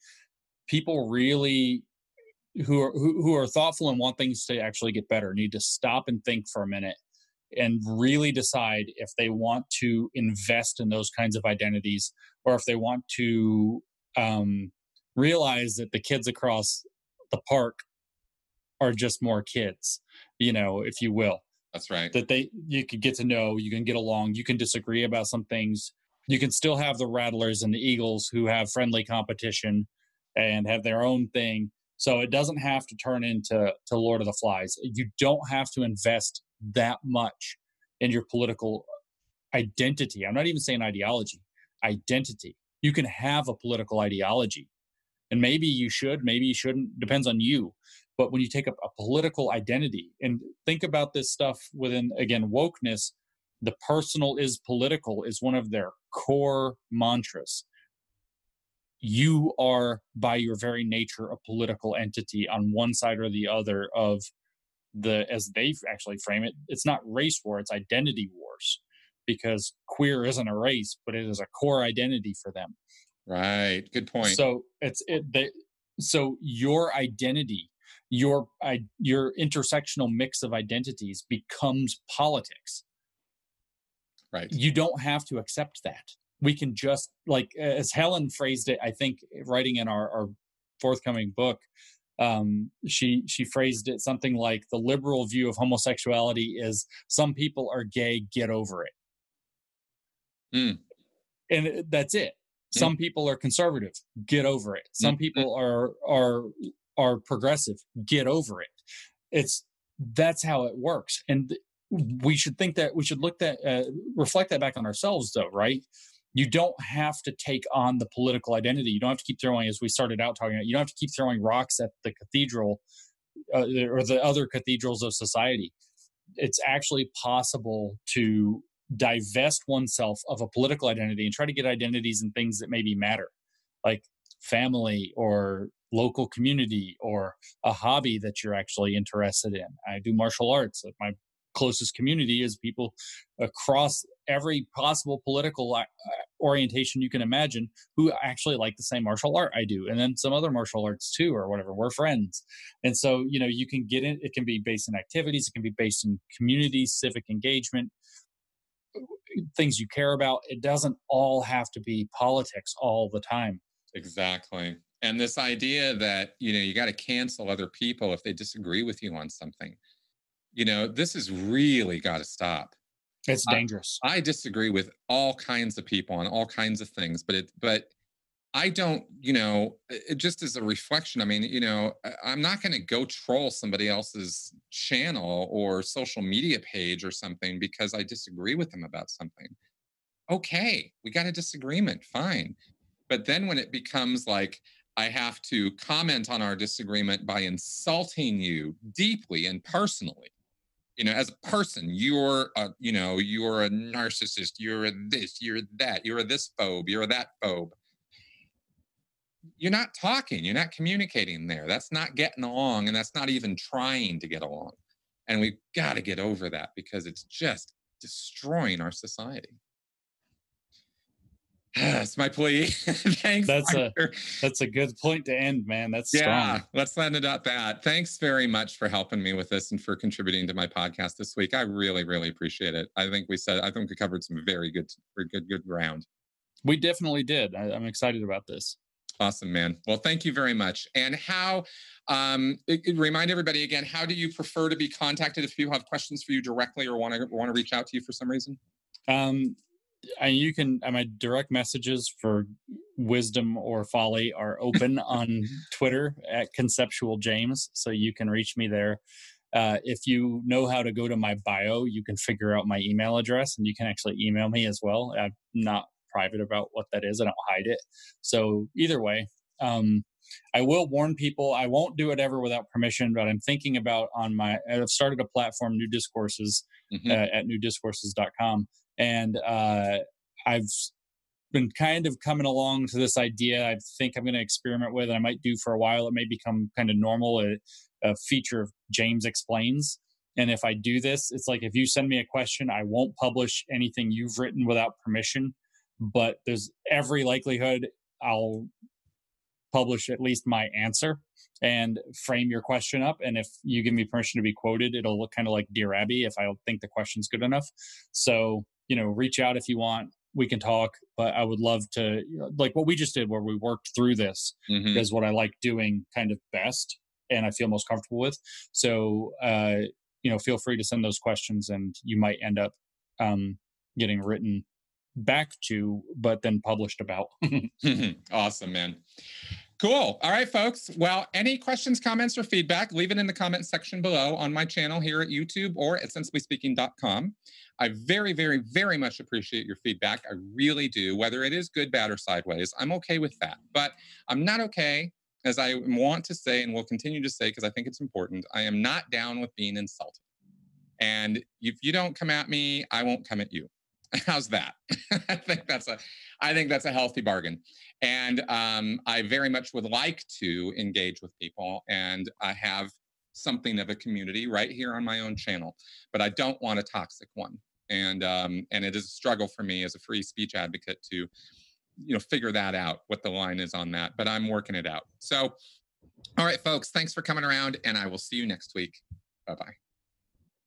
People really who are who, who are thoughtful and want things to actually get better need to stop and think for a minute and really decide if they want to invest in those kinds of identities or if they want to um, realize that the kids across the park are just more kids, you know, if you will. That's right. That they you could get to know, you can get along, you can disagree about some things. You can still have the Rattlers and the Eagles who have friendly competition and have their own thing. So it doesn't have to turn into to Lord of the Flies. You don't have to invest that much in your political identity. I'm not even saying ideology, identity. You can have a political ideology. And maybe you should, maybe you shouldn't, depends on you. But when you take up a political identity and think about this stuff within, again, wokeness, the personal is political is one of their core mantras. You are, by your very nature, a political entity on one side or the other of the, as they actually frame it, it's not race war, it's identity wars because queer isn't a race, but it is a core identity for them. Right. Good point. So it's it. They, so your identity, your I, your intersectional mix of identities becomes politics. Right. You don't have to accept that. We can just like as Helen phrased it. I think writing in our, our forthcoming book, um, she she phrased it something like the liberal view of homosexuality is some people are gay, get over it. Mm. And that's it. Some mm. people are conservative, get over it. Some mm. people are are are progressive, get over it. It's that's how it works. And we should think that we should look that uh, reflect that back on ourselves though, right? You don't have to take on the political identity. You don't have to keep throwing, as we started out talking about, you don't have to keep throwing rocks at the cathedral uh, or the other cathedrals of society. It's actually possible to divest oneself of a political identity and try to get identities and things that maybe matter, like family or local community or a hobby that you're actually interested in. I do martial arts. My closest community is people across every possible political uh, orientation you can imagine who actually like the same martial art I do, and then some other martial arts too, or whatever. We're friends, and so you know you can get in. It can be based in activities. It can be based in community, civic engagement things you care about. It doesn't all have to be politics all the time. Exactly. And this idea that, you know, you got to cancel other people if they disagree with you on something. You know, this has really got to stop. It's dangerous. I, I disagree with all kinds of people on all kinds of things, but it but I don't, you know, it just as a reflection. I mean, you know, I'm not going to go troll somebody else's channel or social media page or something because I disagree with them about something. Okay, we got a disagreement, fine. But then when it becomes like, I have to comment on our disagreement by insulting you deeply and personally, you know, as a person, you're a, you know, you're a narcissist, you're a this, you're that, you're a this phobe, you're a that phobe you're not talking, you're not communicating there. That's not getting along, and that's not even trying to get along. And we've got to get over that because it's just destroying our society. That's my plea. Thanks. That's a that's a good point to end, man. That's yeah. Strong. Let's end it at that. Thanks very much for helping me with this and for contributing to my podcast this week. I really, really appreciate it. I think we said I think we covered some very good, very good, good ground. We definitely did. I, I'm excited about this. Awesome, man. Well, thank you very much. And how, um, it, it remind everybody again, how do you prefer to be contacted if people have questions for you directly or want to want to reach out to you for some reason? Um, and you can, uh, my direct messages for wisdom or folly are open on Twitter at conceptual James. So you can reach me there. Uh, if you know how to go to my bio, you can figure out my email address and you can actually email me as well. I'm not private about what that is. I don't hide it. So either way, um, I will warn people. I won't do it ever without permission, but I'm thinking about on my. I've started a platform, New Discourses, mm-hmm. uh, at newdiscourses.com, and uh, I've been kind of coming along to this idea. I think I'm going to experiment with, and I might do for a while. It may become kind of normal. A, a feature of James explains. And if I do this, it's like if you send me a question, I won't publish anything you've written without permission but there's every likelihood I'll publish at least my answer and frame your question up. And if you give me permission to be quoted, it'll look kind of like Dear Abby if I think the question's good enough. So, you know, reach out if you want. We can talk, but I would love to, like what we just did, where we worked through this, mm-hmm. is what I like doing kind of best. and I feel most comfortable with. So, uh, you know, feel free to send those questions, and you might end up um, getting written back to, but then published about. awesome, man. Cool. All right, folks. Well, any questions, comments, or feedback, leave it in the comment section below on my channel here at YouTube or at sensiblyspeaking.com. I very, very, very much appreciate your feedback. I really do, whether it is good, bad, or sideways. I'm okay with that. But I'm not okay, as I want to say and will continue to say, because I think it's important, I am not down with being insulted. And if you don't come at me, I won't come at you. How's that? I think that's a I think that's a healthy bargain. And um, I very much would like to engage with people and I have something of a community right here on my own channel, but I don't want a toxic one. And um, and it is a struggle for me as a free speech advocate to, you know, figure that out, what the line is on that. But I'm working it out. So, all right, folks, thanks for coming around, and I will see you next week. Bye bye.